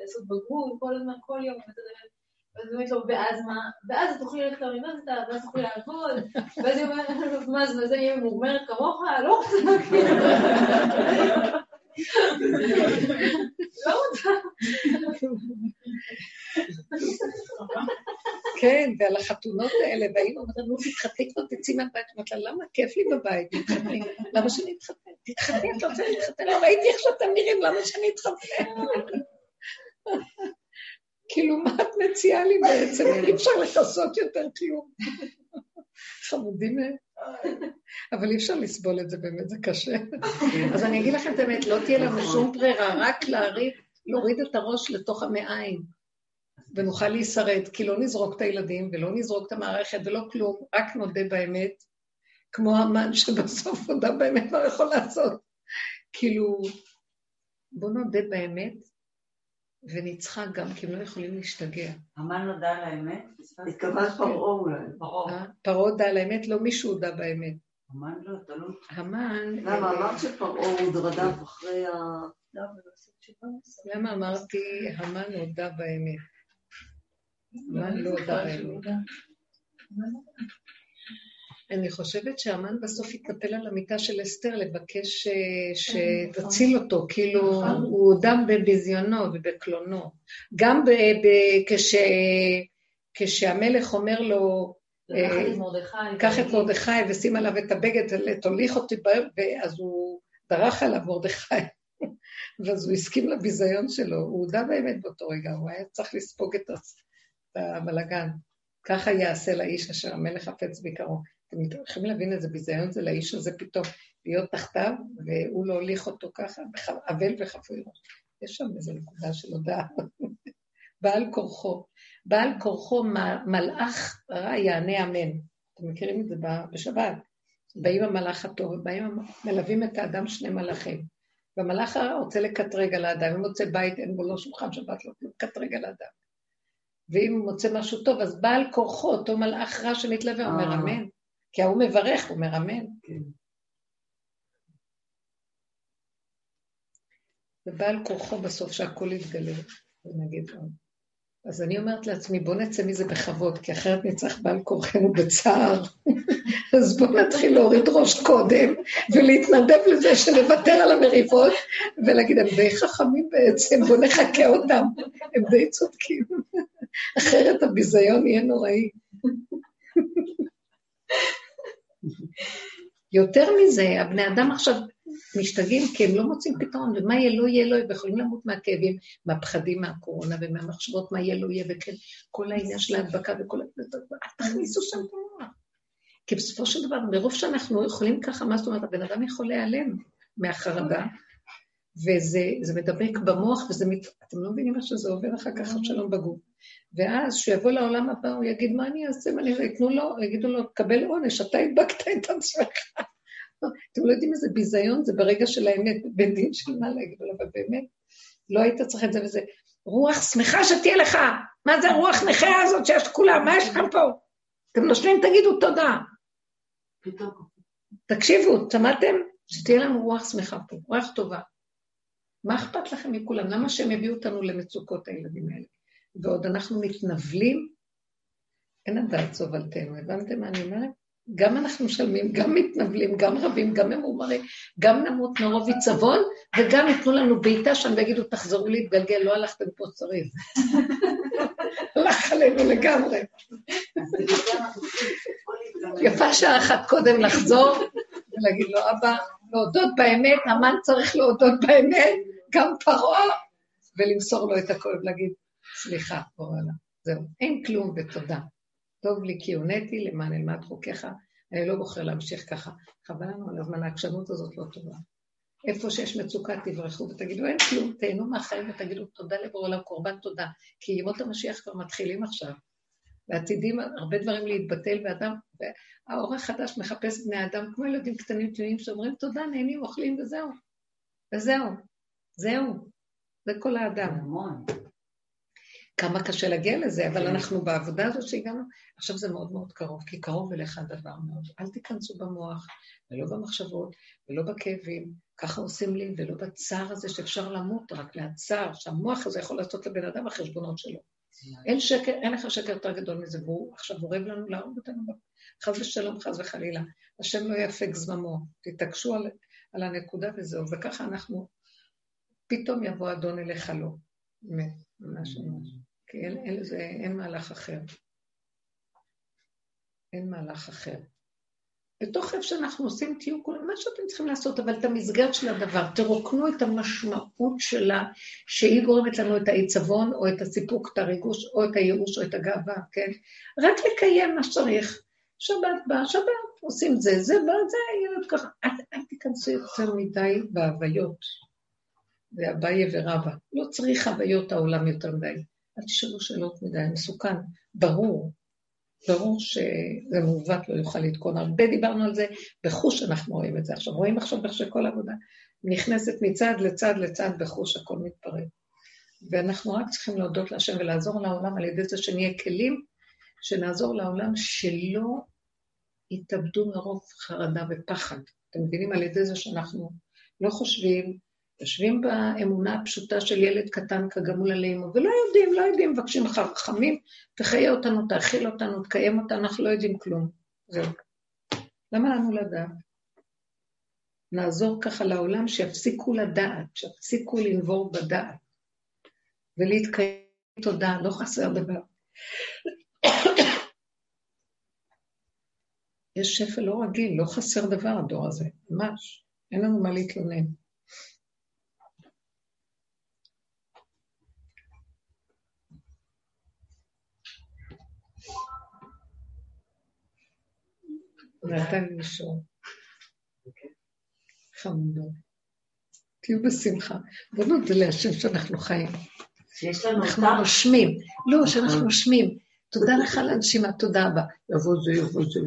לעשות בגרות כל הזמן, כל יום, ואז באמת לא, ואז מה? ואז תוכלי ללכת לאוניברסיטה, ואז תוכלי לעבוד, ואז היא אומרת, מה זה, זה יהיה ממורמרת כמוך? לא רוצה. לא רוצה. כן, ועל החתונות האלה, והאימא אומרת, נו, תתחתני כבר, תצאי מהבית. אמרת לה, למה? כיף לי בבית, תתחתני. למה שאני אתחתן? תתחתני, את רוצה להתחתן? לא ראיתי איך שאתם נראים, למה שאני אתחתן? כאילו, מה את מציעה לי בעצם? אי אפשר לכסות יותר כלום. חמודים הם. אבל אי אפשר לסבול את זה, באמת, זה קשה. אז אני אגיד לכם את האמת, לא תהיה לנו שום ברירה, רק להוריד, להוריד את הראש לתוך המעיים, ונוכל להישרד, כי לא נזרוק את הילדים, ולא נזרוק את המערכת, ולא כלום, רק נודה באמת, כמו המן שבסוף הודה באמת מה יכול לעשות. כאילו, בואו נודה באמת, ונצחק גם, כי הם לא יכולים להשתגע. המן נודע על האמת? התכוונת פרעה אולי. ברור. אה? פרעה הודה על האמת, לא מישהו הודה באמת. המן לא, תלוי. המן... למה? אמרת שפרעה הוא רדף אחרי ה... למה אמרתי המן הודה באמת? המן לא הודה באמת. אני חושבת שהמן בסוף התנפל על המיטה של אסתר לבקש אה, שתציל אותו, כאילו הוא הודה בביזיונו ובקלונו. גם כש- כשהמלך אומר לו, אה. קח את מרדכי ושים עליו את הבגד, תוליך אותי, ואז הוא דרך עליו מרדכי, ואז הוא הסכים לביזיון שלו, הוא הודה באמת באותו רגע, הוא היה צריך לספוג את הבלגן. ככה יעשה לאיש אשר המלך חפץ ביקרו. אתם יכולים להבין איזה ביזיון זה לאיש הזה פתאום להיות תחתיו, והוא לא הוליך אותו ככה, אבל וחפוי ראש. יש שם איזו נקודה של הודעה. בעל כורחו. בעל כורחו מלאך רע יענה אמן. אתם מכירים את זה בשבת. באים המלאך הטוב, ובאים, מלווים את האדם שני מלאכים. והמלאך הרע רוצה לקטרג על האדם, אם מוצא בית, אין בו לא שולחן שבת, לא כלום, על האדם. ואם הוא מוצא משהו טוב, אז בעל כורחו, אותו מלאך רע שמתלווה, אומר אה. אמן. כי ההוא מברך, הוא אומר אמן. ובעל כורחו בסוף שהכול יתגלה, ונגיד עוד. אז אני אומרת לעצמי, בוא נצא מזה בכבוד, כי אחרת נצטרך בעל כורחנו בצער. אז בואו נתחיל להוריד ראש קודם, ולהתנדב לזה שנוותר על המריבות, ולהגיד, הם די חכמים בעצם, בואו נחקה אותם, הם די צודקים. אחרת הביזיון יהיה נוראי. יותר מזה, הבני אדם עכשיו משתגעים כי הם לא מוצאים פתרון, ומה יהיה לא יהיה לא, ויכולים למות מהכאבים, מהפחדים מהקורונה ומהמחשבות מה יהיה לא יהיה, וכן, כל העניין של ההדבקה וכל ה... אל תכניסו שם את המוח. כי בסופו של דבר, מרוב שאנחנו יכולים ככה, מה זאת אומרת, הבן אדם יכול להיעלם מהחרדה, וזה זה מדבק במוח, וזה מת... אתם לא מבינים מה שזה עובר אחר כך שלום בגוף. ואז כשהוא יבוא לעולם הבא, הוא יגיד, מה אני אעשה, מה אני אעשה, יתנו לו, יגידו לו, קבל עונש, אתה הדבקת את עצמך. אתם לא יודעים איזה ביזיון זה ברגע של האמת, בן דין של מה להגיד לו, אבל באמת, לא היית צריך את זה וזה. רוח שמחה שתהיה לך, מה זה הרוח נכה הזאת שיש כולם, מה יש לכם פה? אתם נושמים, תגידו תודה. תקשיבו, שמעתם? שתהיה לנו רוח שמחה פה, רוח טובה. מה אכפת לכם מכולם? למה שהם יביאו אותנו למצוקות הילדים האלה? ועוד אנחנו מתנבלים, אין הדעת סובלתנו, הבנתם מה אני אומרת? גם אנחנו משלמים, גם מתנבלים, גם רבים, גם ממורמרים, גם נמות מרוב עיצבון, וגם ייתנו לנו בעיטה שם ויגידו, תחזרו להתגלגל, לא הלכתם פה צריך. הלך עלינו לגמרי. יפה שעה אחת קודם לחזור ולהגיד לו, אבא, להודות באמת, המן צריך להודות באמת, גם פרעה, ולמסור לו את הכל, ולהגיד, סליחה, אורלה, זהו, אין כלום ותודה. טוב לי כי הונאתי למען אלמד חוקיך, אני לא בוחר להמשיך ככה. חבל לנו על הזמן, העקשנות הזאת לא טובה. איפה שיש מצוקה תברחו ותגידו, אין כלום, תהנו מהחיים ותגידו תודה לבורא עולם, קורבן תודה. כי ימות המשיח כבר מתחילים עכשיו. ועתידים הרבה דברים להתבטל, ואדם, והאור החדש מחפש בני אדם כמו ילדים קטנים תמימים שאומרים תודה, נהנים, אוכלים וזהו. וזהו. זהו. זה כל האדם. המון. כמה קשה להגיע לזה, אבל אנחנו בעבודה הזאת שהגענו, עכשיו זה מאוד מאוד קרוב, כי קרוב אליך הדבר מאוד. אל תיכנסו במוח, ולא במחשבות, ולא בכאבים, ככה עושים לי, ולא בצער הזה שאפשר למות, רק מהצער, שהמוח הזה יכול לעשות לבן אדם החשבונות שלו. אין שקר, אין לך שקר יותר גדול מזה, והוא עכשיו אורב לנו להרוג אותנו, חס ושלום, חס וחלילה. השם לא יפק זממו, תתעקשו על, על הנקודה וזהו, וככה אנחנו, פתאום יבוא אדון אליך לא. ממש ממש. כי אין, אין, לזה, אין מהלך אחר. אין מהלך אחר. בתוך איפה שאנחנו עושים, תהיו כולם, מה שאתם צריכים לעשות, אבל את המסגרת של הדבר, תרוקנו את המשמעות שלה, שהיא גורמת לנו את העיצבון, או את הסיפוק, את הריגוש, או את הייאוש, או את הגאווה, כן? רק לקיים מה שצריך. שבת באה, שבת, עושים זה, זה בא, זה, ילד ככה. אל, תיכנסו יותר מדי בהוויות. ואביי ורבא. לא צריך הוויות העולם יותר מדי. אל תשאלו שאלות מדי, מסוכן. ברור, ברור שזה מעוות לא יוכל לתקון. הרבה דיברנו על זה, בחוש אנחנו רואים את זה עכשיו. רואים עכשיו איך שכל עבודה נכנסת מצד לצד לצד בחוש, הכל מתפרק. ואנחנו רק צריכים להודות להשם ולעזור לעולם על ידי זה שנהיה כלים, שנעזור לעולם שלא יתאבדו מרוב חרדה ופחד. אתם מבינים? על ידי זה שאנחנו לא חושבים, יושבים באמונה הפשוטה של ילד קטן כגמול עלינו, ולא יודעים, לא יודעים, מבקשים לך רחמים, תחיה אותנו, תאכיל אותנו, תקיים אותנו, אנחנו לא יודעים כלום. זהו. למה לנו לדעת? נעזור ככה לעולם שיפסיקו לדעת, שיפסיקו לנבור בדעת, ולהתקיים תודה, לא חסר דבר. יש שפל לא רגיל, לא חסר דבר הדור הזה, ממש. אין לנו מה להתלונן. נתן לי לישון. חמודות. תהיו בשמחה. בואו נודה להשם שאנחנו חיים. שיש לנו אנחנו. נושמים. לא, שאנחנו נושמים. תודה לך על הנשימה, תודה רבה. יבוא זה, יבוא זה,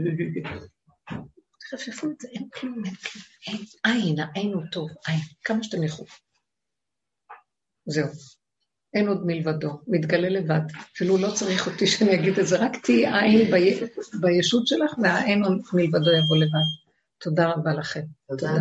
תחפפו את זה, אין כלום, אין כלום. אין, עין, העין הוא טוב, עין, כמה שאתם יכולים. זהו. אין עוד מלבדו, מתגלה לבד. אפילו לא צריך אותי שאני אגיד את זה, רק תהיי עין בי- בישות שלך, והאין עוד מלבדו יבוא לבד. תודה רבה לכם. תודה.